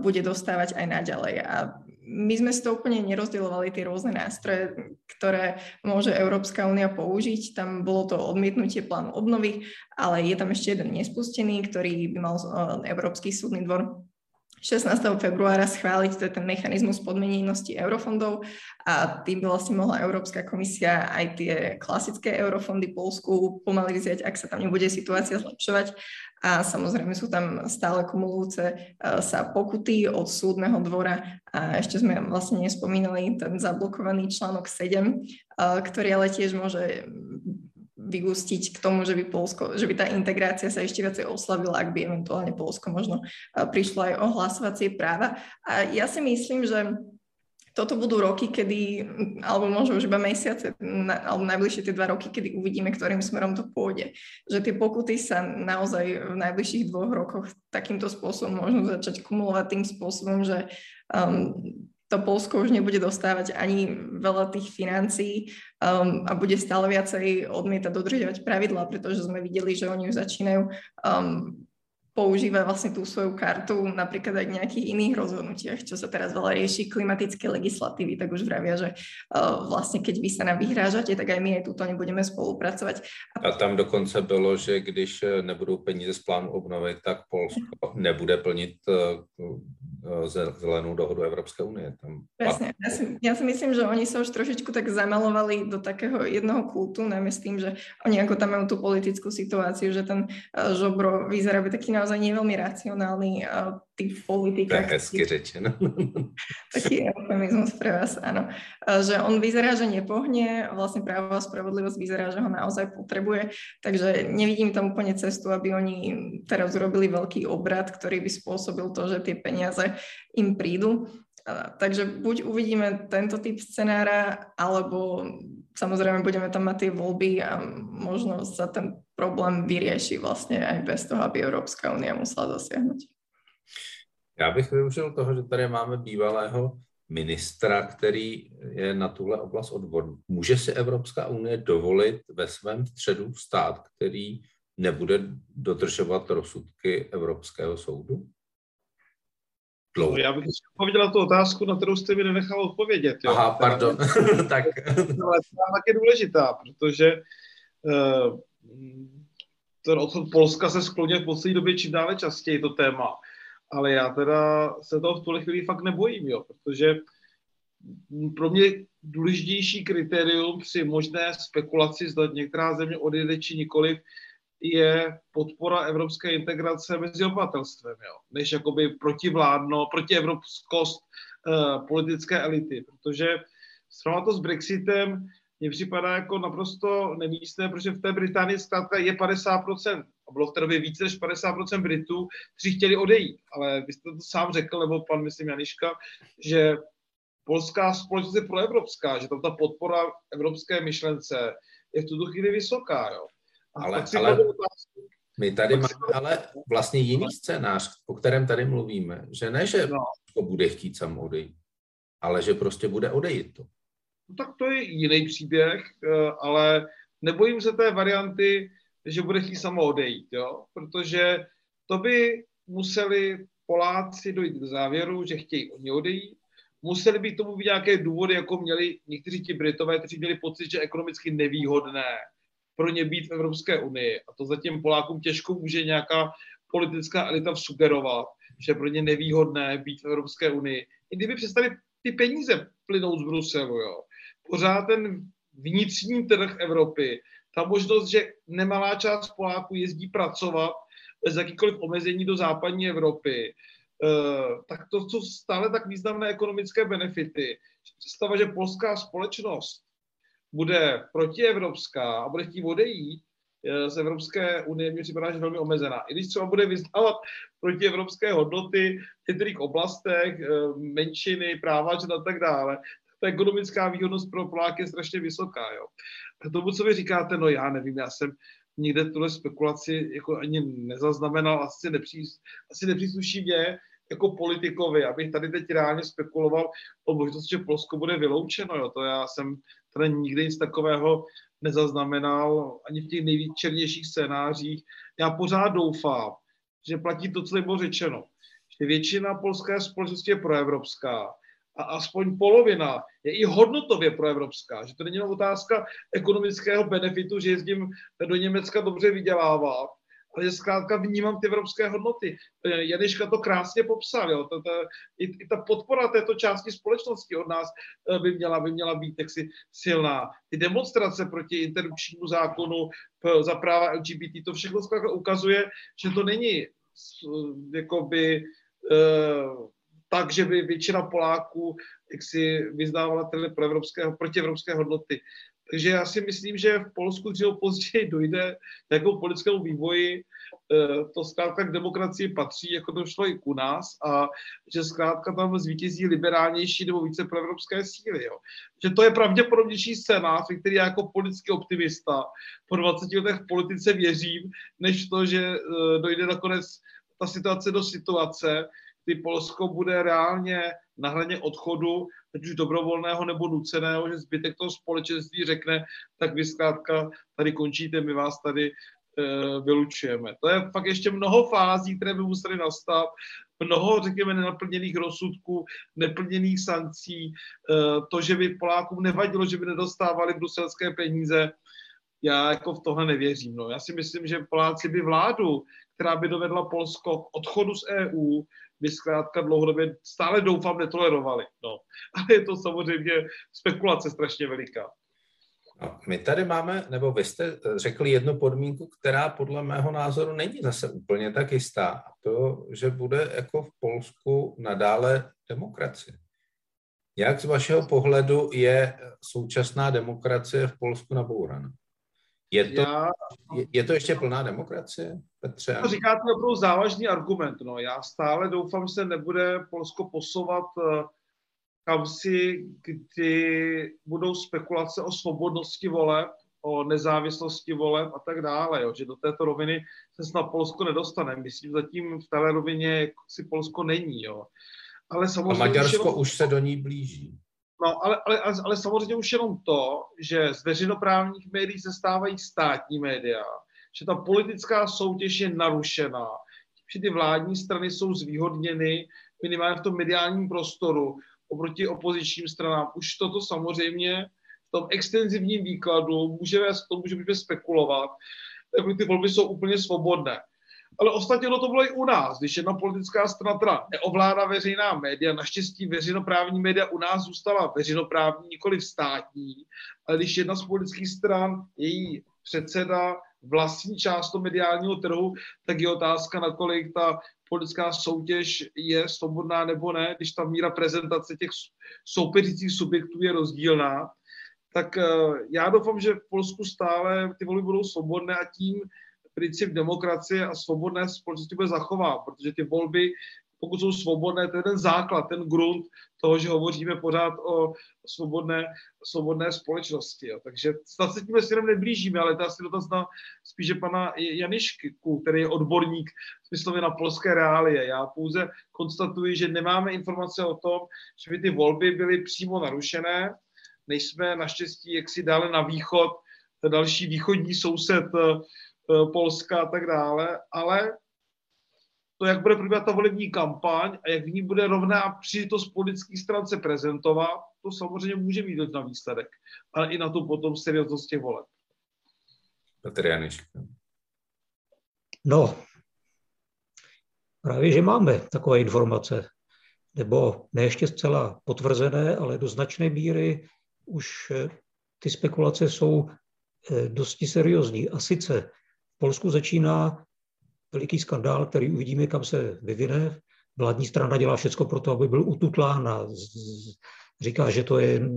bude dostávať aj naďalej. A my sme si to úplne nerozdielovali tie rôzne nástroje, ktoré môže Európska únia použiť. Tam bolo to odmietnutie plánu obnovy, ale je tam ešte jeden nespustený, ktorý by mal eh, Európsky súdny dvor 16. februára schváliť, ten mechanizmus podmenenosti eurofondov a tým by vlastne mohla Európska komisia aj tie klasické eurofondy Polsku pomaly vziať, ak sa tam nebude situácia zlepšovať a samozrejme sú tam stále kumulujúce e, sa pokuty od súdneho dvora a ešte sme vlastne nespomínali ten zablokovaný článok 7, e, ktorý ale tiež môže vyústiť k tomu, že by, Polsko, že by tá integrácia sa ešte viacej oslavila, ak by eventuálne Polsko možno e, prišlo aj o hlasovacie práva. A ja si myslím, že toto budú roky, kedy, alebo možno už iba mesiace, alebo najbližšie tie dva roky, kedy uvidíme, ktorým smerom to pôjde. Že tie pokuty sa naozaj v najbližších dvoch rokoch takýmto spôsobom môžu začať kumulovať tým spôsobom, že um, to Polsko už nebude dostávať ani veľa tých financií um, a bude stále viacej odmietať dodržiavať pravidlá, pretože sme videli, že oni už začínajú um, používa vlastne tú svoju kartu napríklad aj v nejakých iných rozhodnutiach, čo sa teraz veľa rieši klimatické legislatívy, tak už vravia, že uh, vlastne keď vy sa nám vyhrážate, tak aj my aj tuto nebudeme spolupracovať. A tam dokonce bylo, že když eh, nebudou peníze z plánu obnovy, tak Polsko nebude plnit uh, zelenou dohodu Evropské unie. Tam Presne. Ja si, ja si myslím, že oni sa už trošičku tak zamalovali do takého jednoho kultu, najmä s tým, že oni ako tam majú tú politickú situáciu, že ten Žobro vyzerá byť taký naozaj nie veľmi racionálny typ politika. Tak hezky řečeno. [laughs] Taký eufemizmus pre vás, áno. Že on vyzerá, že nepohne, vlastne právo a spravodlivosť vyzerá, že ho naozaj potrebuje, takže nevidím tam úplne cestu, aby oni teraz urobili veľký obrad, ktorý by spôsobil to, že tie peniaze im prídu. Takže buď uvidíme tento typ scenára, alebo samozrejme budeme tam mať tie voľby a možno sa ten problém vyrieši vlastne aj bez toho, aby Európska únia musela zasiahnuť. Já bych využil toho, že tady máme bývalého ministra, který je na tuhle oblast odborný. Může si Evropská unie dovolit ve svém středu stát, který nebude dodržovat rozsudky Evropského soudu? Dlouho. No, já bych odpověděl na tu otázku, na kterou jste mi nenechal odpovědět. Jo. Aha, pardon. [laughs] [laughs] tak. Ale tak je důležitá, protože uh, ten odchod Polska se skloně v poslední době čím dále častěji to téma ale já teda se toho v tuhle chvíli fakt nebojím, jo, protože pro mě důležitější kritérium při možné spekulaci, zda některá země odjede či nikoliv, je podpora evropské integrace mezi obyvatelstvem, jo, než jakoby protivládno, protievropskost uh, politické elity, protože srovnat to s Brexitem mně připadá jako naprosto nemístné, protože v té Británii zkrátka je 50%, a bylo v té době více než 50% Britů, kteří chtěli odejít. Ale vy jste to sám řekl, nebo pan, myslím, Janiška, že polská společnost je proevropská, že tam ta podpora evropské myšlence je v tuto chvíli vysoká. Jo. Ale, ale my tady máme ale vlastně jiný scénář, o kterém tady mluvíme, že ne, že no. to bude chtít sam odejít, ale že prostě bude odejít to. No tak to je jiný příběh, eh, ale nebojím se té varianty, že bude chtít samo odejít, jo? protože to by museli Poláci dojít k závěru, že chtějí oni odejít, museli by tomu být nějaké důvody, jako měli někteří ti Britové, kteří měli pocit, že ekonomicky nevýhodné pro ně být v Evropské unii. A to zatím Polákům těžko může nějaká politická elita sugerovat, že pro ně nevýhodné být v Evropské unii. I kdyby přestali ty peníze plynout z Bruselu, jo. Pořád ten vnitřní trh Evropy, ta možnost, že nemalá část Poláků jezdí pracovat bez jakýkoliv omezení do západní Evropy, Eh, tak to jsou stále tak významné ekonomické benefity. Představa, že polská společnost bude protievropská a bude chtít odejít eh, z Evropské unie, mi připadá, že velmi omezená. I když třeba bude vyznávat protievropské hodnoty v některých oblastech, eh, menšiny, práva a tak dále, ta ekonomická výhodnost pro Poláky je strašně vysoká. Jo. A tomu, co vy říkáte, no já nevím, já jsem nikde tuhle spekulaci jako ani nezaznamenal, asi, nepřís, asi nepřísluší mě jako politikovi, abych tady teď reálně spekuloval o možnosti, že Polsko bude vyloučeno. Jo. To já jsem tady nikdy nic takového nezaznamenal ani v těch nejvíc černějších scénářích. Já pořád doufám, že platí to, co bylo řečeno, že většina polské společnosti je proevropská a aspoň polovina je i hodnotově proevropská, že to není jenom otázka ekonomického benefitu, že jezdím do Německa dobře vydělávat, ale že zkrátka vnímám ty evropské hodnoty. Janiška to krásně popsal, jo. To, i, i ta podpora této části společnosti od nás eh, by měla, by měla být taksi silná. Ty demonstrace proti interrupčnímu zákonu za práva LGBT, to všechno zkrátka ukazuje, že to není jakoby uh, tak, že by většina Poláků jak si vyznávala tyhle proevropské, protievropské hodnoty. Takže já si myslím, že v Polsku dříve později [laughs] dojde k nějakou politickému vývoji, eh, to zkrátka k demokracii patří, jako to šlo i u nás, a že zkrátka tam zvítězí liberálnější nebo více proevropské síly. Jo. Že to je pravděpodobnější scénář, který já jako politický optimista po 20 letech v politice věřím, než to, že eh, dojde nakonec ta situace do situace, kdy Polsko bude reálně na hraně odchodu, ať už dobrovolného nebo nuceného, že zbytek toho společenství řekne, tak vy zkrátka tady končíte, my vás tady e, vylučujeme. To je fakt ještě mnoho fází, které by musely nastat, mnoho, řekněme, nenaplněných rozsudků, neplněných sankcí, e, to, že by Polákům nevadilo, že by nedostávali bruselské peníze, já jako v tohle nevěřím. No. Já si myslím, že Poláci by vládu, která by dovedla Polsko k odchodu z EU, by zkrátka dlouhodobě stále doufám netolerovali. No. Ale je to samozřejmě spekulace strašně veliká. No, my tady máme, nebo vy jste řekli jednu podmínku, která podle mého názoru není zase úplně tak jistá. A to, že bude jako v Polsku nadále demokracie. Jak z vašeho pohledu je současná demokracie v Polsku nabouraná? Je to, já, je, je to ještě plná demokracie, Petře? To říkáte opravdu závažný argument. No. Já stále doufám, že se nebude Polsko posouvat eh, kam si, kdy budou spekulace o svobodnosti voleb, o nezávislosti voleb a tak dále, jo. že do této roviny se snad Polsko nedostane. Myslím, zatím v této rovině si Polsko není. Jo. Ale samozřejmě a Maďarsko už se do ní blíží. No, ale, ale, ale, samozřejmě už jenom to, že z veřejnoprávních médií se stávají státní média, že ta politická soutěž je narušená, že ty vládní strany jsou zvýhodněny minimálně v tom mediálním prostoru oproti opozičním stranám. Už toto samozřejmě v tom extenzivním výkladu může vést k tomu, že můžeme spekulovat, jako ty volby jsou úplně svobodné. Ale ostatně to bylo i u nás, když jedna politická strana teda neovládá veřejná média, naštěstí veřejnoprávní média u nás zůstala veřejnoprávní, nikoli státní, ale když jedna z politických stran, její předseda vlastní část toho mediálního trhu, tak je otázka, nakolik ta politická soutěž je svobodná nebo ne, když ta míra prezentace těch soupeřících subjektů je rozdílná, tak eh, já doufám, že v Polsku stále ty volby budou svobodné a tím princip demokracie a svobodné společnosti bude zachová, protože ty volby, pokud jsou svobodné, to je ten základ, ten grunt toho, že hovoříme pořád o svobodné, svobodné společnosti. Jo. Takže snad se tím směrem neblížíme, ale to asi dotaz na spíše pana Janišku, který je odborník smyslově na polské reálie. Já pouze konstatuji, že nemáme informace o tom, že by ty volby byly přímo narušené. Nejsme naštěstí jaksi dále na východ, další východní soused Eh, Polska a tak dále, ale to, jak bude probíhat ta volební kampaň a jak v ní bude rovná příležitost politických stran se prezentovat, to samozřejmě může mít na výsledek, ale i na tu potom serióznost těch voleb. Petr Janiš. No, právě, že máme takové informace, nebo ne ještě zcela potvrzené, ale do značné míry už eh, ty spekulace jsou eh, dosti seriózní. A sice Polsku začíná veliký skandál, který uvidíme, kam se vyvine. Vládní strana dělá všechno pro to, aby byl ututlán a říká, že to, je,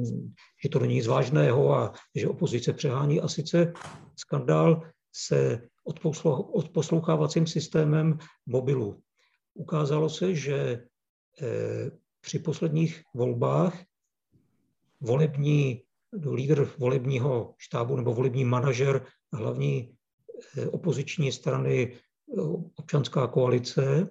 že to není nic vážného a že opozice přehání. A sice skandál se odposlouchávacím systémem mobilu. Ukázalo se, že eh, při posledních volbách volební lídr volebního štábu nebo volební manažer, hlavní opoziční strany eh, občanská koalice,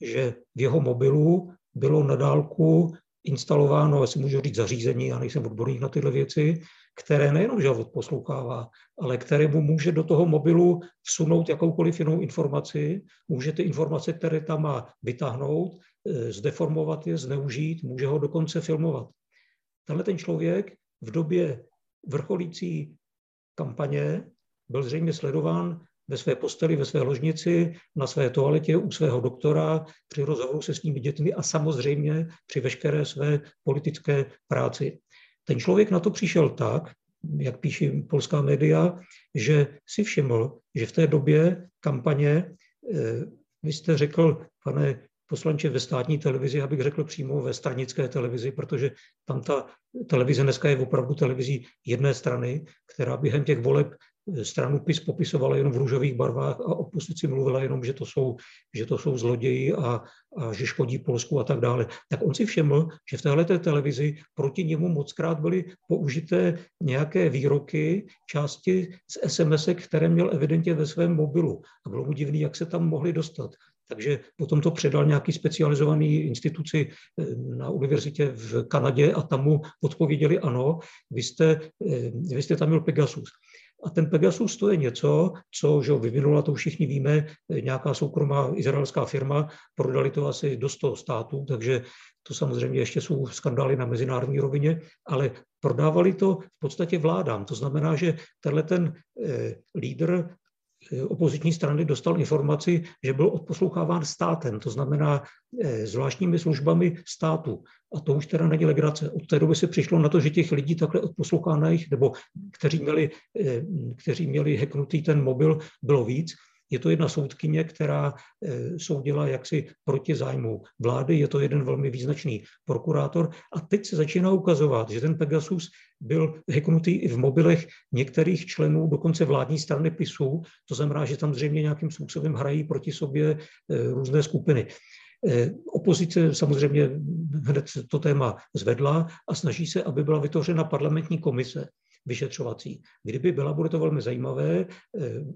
že v jeho mobilu bylo na dálku instalováno, asi můžu říct zařízení, já nejsem odborník na tyhle věci, které nejenom, že ho poslouchává, ale které mu může do toho mobilu vsunout jakoukoliv jinou informaci, může ty informace, které tam má, vytáhnout, eh, zdeformovat je, zneužít, může ho dokonce filmovat. Tenhle ten člověk v době vrcholící kampaně byl zřejmě sledován ve své posteli, ve své ložnici, na své toaletě u svého doktora, při rozhovoru se svými dětmi a samozřejmě při veškeré své politické práci. Ten člověk na to přišel tak, jak píší polská média, že si všiml, že v té době kampaně, eh, vy jste řekl, pane poslanče, ve státní televizi, abych řekl přímo ve stranické televizi, protože tam ta televize dneska je opravdu televizí jedné strany, která během těch voleb stranu PIS popisovala jenom v růžových barvách a opozici mluvila jenom, že to jsou, že to jsou zloději a, a že škodí Polsku a tak dále. Tak on si všiml, že v téhle televizi proti němu mockrát byly použité nějaké výroky, části z SMS, které měl evidentně ve svém mobilu. A bylo mu divný, jak se tam mohli dostat. Takže potom to předal nějaký specializovaný instituci eh, na univerzitě v Kanadě a tam mu odpověděli ano, vy jste, eh, vy jste tam měl Pegasus. A ten Pegasus to je něco, co že vyvinula, to všichni víme, nějaká soukromá izraelská firma, prodali to asi do 100 států, takže to samozřejmě ještě jsou skandály na mezinárodní rovině, ale prodávali to v podstatě vládám. To znamená, že tenhle ten eh, lídr opoziční strany dostal informaci, že byl odposloucháván státem, to znamená eh, zvláštními službami státu. A to už teda není legrace. Od té doby se přišlo na to, že těch lidí takhle odposlouchaných, nebo kteří měli, eh, kteří měli hacknutý ten mobil, bylo víc. Je to jedna soudkyně, která eh, soudila jaksi proti zájmu vlády, je to jeden velmi význačný prokurátor. A teď se začíná ukazovat, že ten Pegasus byl hacknutý i v mobilech některých členů dokonce vládní strany PISu, to znamená, že tam zřejmě nějakým způsobem hrají proti sobě eh, různé skupiny. Eh, opozice samozřejmě hned to téma zvedla a snaží se, aby byla vytvořena parlamentní komise, vyšetřovací. Kdyby byla, bude to velmi zajímavé. Eh,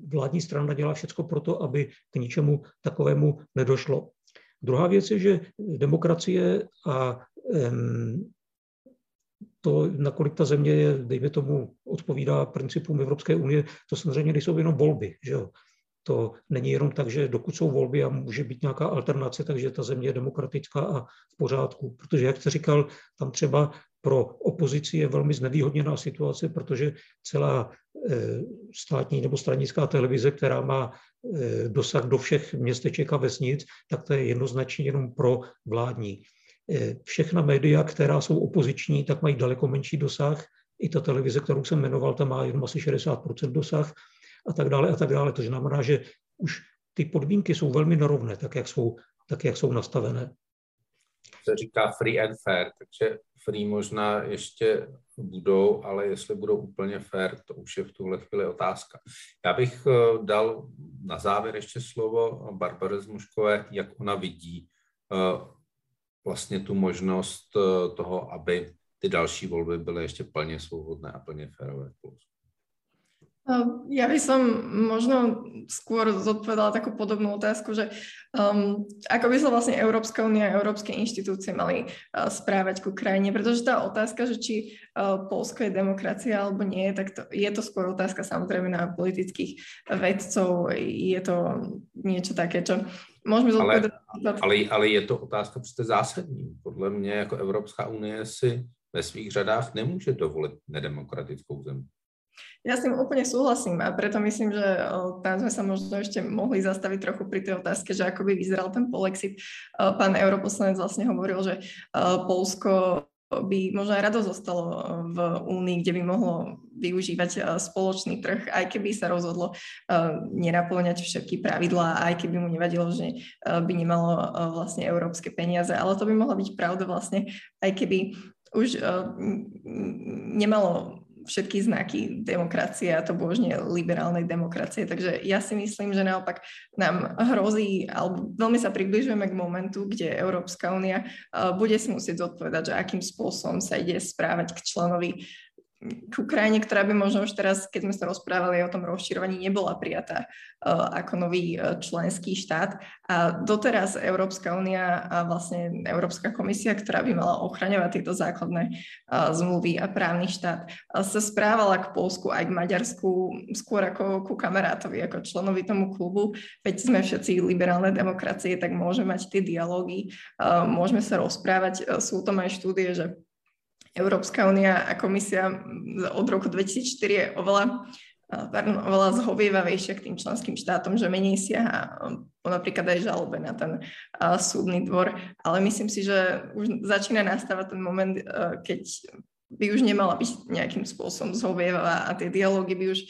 vládní strana dělá všechno pro to, aby k ničemu takovému nedošlo. Druhá věc je, že demokracie a to, nakolik ta země je, dejme tomu, odpovídá principům Evropské unie, to samozřejmě nejsou jenom volby. Že jo? To není jenom tak, že dokud jsou volby a může být nějaká alternace, takže ta země je demokratická a v pořádku. Protože, jak jste říkal, tam třeba pro opozici je velmi znevýhodněná situace, protože celá státní nebo stranická televize, která má dosah do všech městeček a vesnic, tak to je jednoznačně jenom pro vládní. Všechna média, která jsou opoziční, tak mají daleko menší dosah. I ta televize, kterou jsem jmenoval, ta má jenom asi 60% dosah a tak dále a tak dále. To znamená, že už ty podmínky jsou velmi nerovné, tak jak jsou, tak jak jsou nastavené. Se říká free and fair, takže free možná ještě budou, ale jestli budou úplně fair, to už je v tuhle chvíli otázka. Já bych eh, dal na závěr ještě slovo Barbare Zmuškové, jak ona vidí eh, vlastně tu možnost eh, toho, aby ty další volby byly ještě plně svobodné a plně férové v Polsku. Ja by som možno skôr zodpovedala takú podobnú otázku, že um, ako by sa vlastne Európska únia a európske inštitúcie mali uh, správať ku krajine, pretože tá otázka, že či uh, Polsko je demokracia alebo nie, tak to, je to skôr otázka samozrejme na politických vedcov, je to niečo také, čo môžeme zodpovedať. Ale, ale, ale je to otázka přece zásadní. Podle mě jako Evropská unie si ve svých řadách nemůže dovolit nedemokratickou zemi. Ja s tým úplne súhlasím a preto myslím, že tam sme sa možno ešte mohli zastaviť trochu pri tej otázke, že ako by vyzeral ten polexit. Pán europoslanec vlastne hovoril, že Polsko by možno aj rado zostalo v Únii, kde by mohlo využívať spoločný trh, aj keby sa rozhodlo nenaplňať všetky pravidlá, aj keby mu nevadilo, že by nemalo vlastne európske peniaze. Ale to by mohla byť pravda vlastne, aj keby už nemalo všetky znaky demokracie a to božne liberálnej demokracie. Takže ja si myslím, že naopak nám hrozí, alebo veľmi sa približujeme k momentu, kde Európska únia bude si musieť zodpovedať, že akým spôsobom sa ide správať k členovi k Ukrajine, ktorá by možno už teraz, keď sme sa rozprávali o tom rozširovaní, nebola prijatá uh, ako nový uh, členský štát. A doteraz Európska únia a vlastne Európska komisia, ktorá by mala ochraňovať tieto základné uh, zmluvy a právny štát, sa správala k Polsku aj k Maďarsku skôr ako ku kamarátovi, ako členovi tomu klubu. Veď sme všetci liberálne demokracie, tak môžeme mať tie dialógy, môžeme sa rozprávať. Sú tam aj štúdie, že Európska únia a komisia od roku 2004 je oveľa, pardon, oveľa zhovievavejšia k tým členským štátom, že menej siaha napríklad aj žalobe na ten súdny dvor. Ale myslím si, že už začína nastávať ten moment, uh, keď by už nemala byť nejakým spôsobom zhovievavá a tie dialógy by už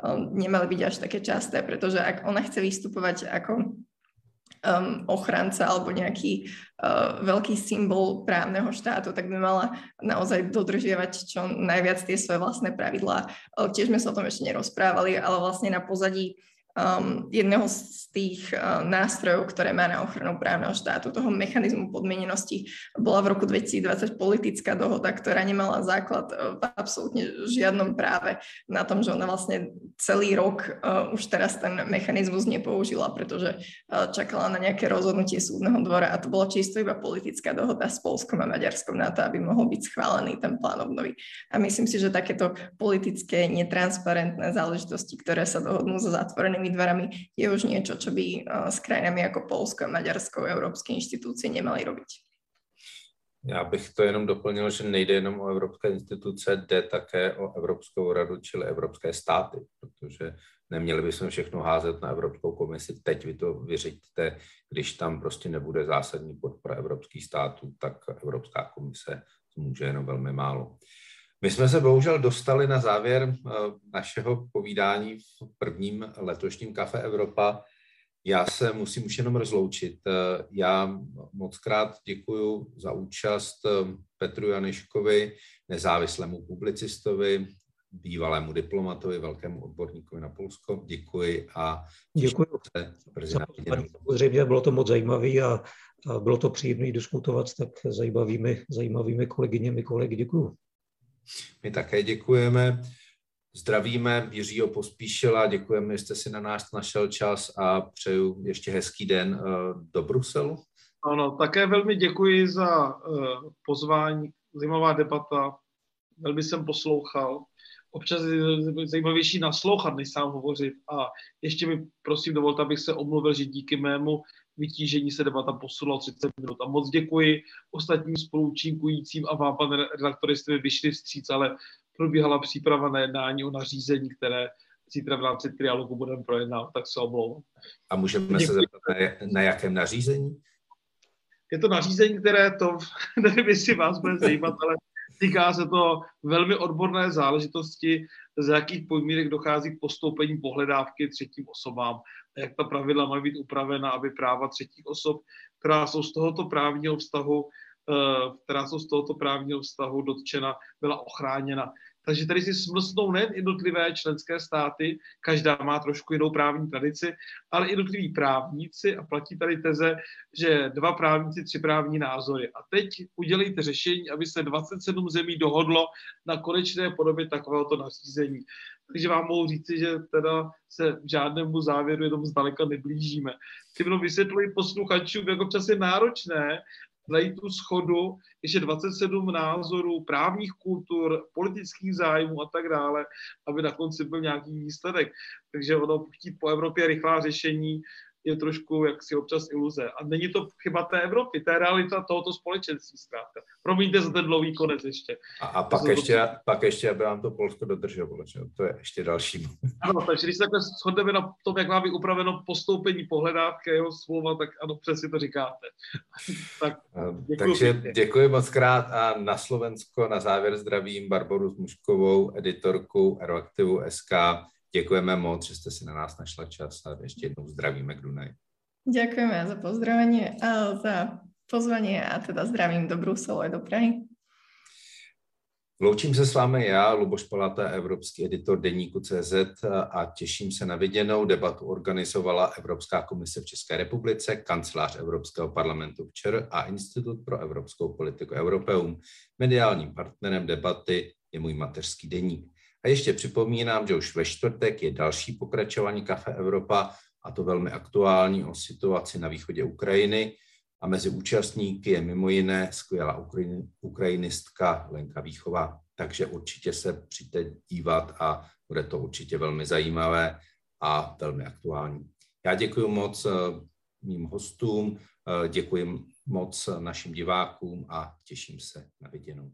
um, nemali byť až také časté, pretože ak ona chce vystupovať ako um, ochranca alebo nejaký uh, veľký symbol právneho štátu, tak by mala naozaj dodržiavať čo najviac tie svoje vlastné pravidlá. Uh, tiež sme sa o tom ešte nerozprávali, ale vlastne na pozadí um, jedného z tých uh, nástrojov, ktoré má na ochranu právneho štátu, toho mechanizmu podmienenosti, bola v roku 2020 politická dohoda, ktorá nemala základ uh, v absolútne žiadnom práve na tom, že ona vlastne celý rok uh, už teraz ten mechanizmus nepoužila, pretože uh, čakala na nejaké rozhodnutie súdneho dvora a to bola čisto iba politická dohoda s Polskom a Maďarskom na to, aby mohol byť schválený ten plán obnovy. A myslím si, že takéto politické, netransparentné záležitosti, ktoré sa dohodnú so zatvoreným zatvorenými dverami je už niečo, čo by eh, s krajinami ako Polsko a Maďarsko európske inštitúcie nemali robiť. Já bych to jenom doplnil, že nejde jenom o evropské instituce, jde také o Evropskou radu, čili evropské státy, protože neměli bychom všechno házet na Evropskou komisi. Teď vy to vyřiďte, když tam prostě nebude zásadní podpora evropských států, tak Evropská komise může jenom velmi málo. My jsme se bohužel dostali na závěr eh, našeho povídání v prvním letošním Kafe Evropa. Já se musím už jenom rozloučit. Eh, já moc krát děkuji za účast eh, Petru Janiškovi, nezávislému publicistovi, bývalému diplomatovi, velkému odborníkovi na Polsko. Děkuji a děkuji. Se brzy Samozřejmě bylo to moc zajímavé a, a bylo to příjemné diskutovat s tak zajímavými, zajímavými kolegyněmi kolegy. Děkuji. My také děkujeme. Zdravíme Jiřího Pospíšila, děkujeme, že jste si na nás našel čas a přeju ještě hezký den eh, do Bruselu. Ano, také velmi děkuji za eh, pozvání, zajímavá debata, velmi jsem poslouchal. Občas je zajímavější naslouchat, než sám hovořit. A ještě mi prosím dovolte, abych se omluvil, že díky mému vytížení se debata posunula 30 minut. A moc děkuji ostatním spolučinkujícím a vám, pane redaktore, jste mi vyšli vstříc, ale probíhala příprava na jednání o nařízení, které zítra v rámci trialogu budeme projednávat, tak se omlouvám. A můžeme Děkuji. se zeptat, na, na jakém nařízení? Je to nařízení, které to, [laughs] nevím, jestli vás bude zajímat, ale týká se to velmi odborné záležitosti, za jakých podmínek dochází k postoupení pohledávky třetím osobám jak ta pravidla mají být upravena, aby práva třetích osob, která jsou z tohoto právního vztahu, eh, která jsou z tohoto právního vztahu dotčena, byla ochráněna. Takže tady si smlsnou nejen jednotlivé členské státy, každá má trošku jinou právní tradici, ale jednotliví právníci a platí tady teze, že dva právníci, tři právní názory. A teď udělejte řešení, aby se 27 zemí dohodlo na konečné podobě takovéhoto nařízení. Takže vám mohu říci, že teda se v žádnému závěru jenom zdaleka neblížíme. Ty vysvětluji posluchačům, jak občas je náročné najít tu schodu, ještě 27 názorů, právních kultur, politických zájmů a tak dále, aby na konci byl nějaký výsledek. Takže ono chtít po Evropě rychlá řešení je trošku jaksi občas iluze. A není to chyba té Evropy, to je realita tohoto společenství zkrátka. Promiňte za ten dlouhý konec ještě. A, a pak, ještě, to... pak ještě, aby vám to Polsko dodržovalo, že? to je ještě další. Ano, takže když se takhle shodneme na tom, jak má být upraveno postoupení pohledávky jeho slova, tak ano, přesně to říkáte. [laughs] tak, děkuji takže pěkně. děkuji moc krát a na Slovensko na závěr zdravím Barboru Muškovou, editorku Aeroaktivu SK, Děkujeme moc, že jste si na nás našla čas a ještě jednou zdravíme k Dunaj. Děkujeme za pozdravení a za pozvání a teda zdravím do Bruselu a do Prahy. Loučím se s vámi já, Luboš Palata, evropský editor Deníku CZ a těším se na viděnou. Debatu organizovala Evropská komise v České republice, kancelář Evropského parlamentu v ČR a Institut pro evropskou politiku Europeum. Mediálním partnerem debaty je můj mateřský deník. A ještě připomínám, že už ve čtvrtek je další pokračování Kafe Evropa, a to velmi aktuální o situaci na východě Ukrajiny. A mezi účastníky je mimo jiné skvělá ukrajinistka Lenka Výchova. Takže určitě se přijďte dívat a bude to určitě velmi zajímavé a velmi aktuální. Já děkuji moc eh, mým hostům, eh, děkuji moc našim divákům a těším se na viděnou.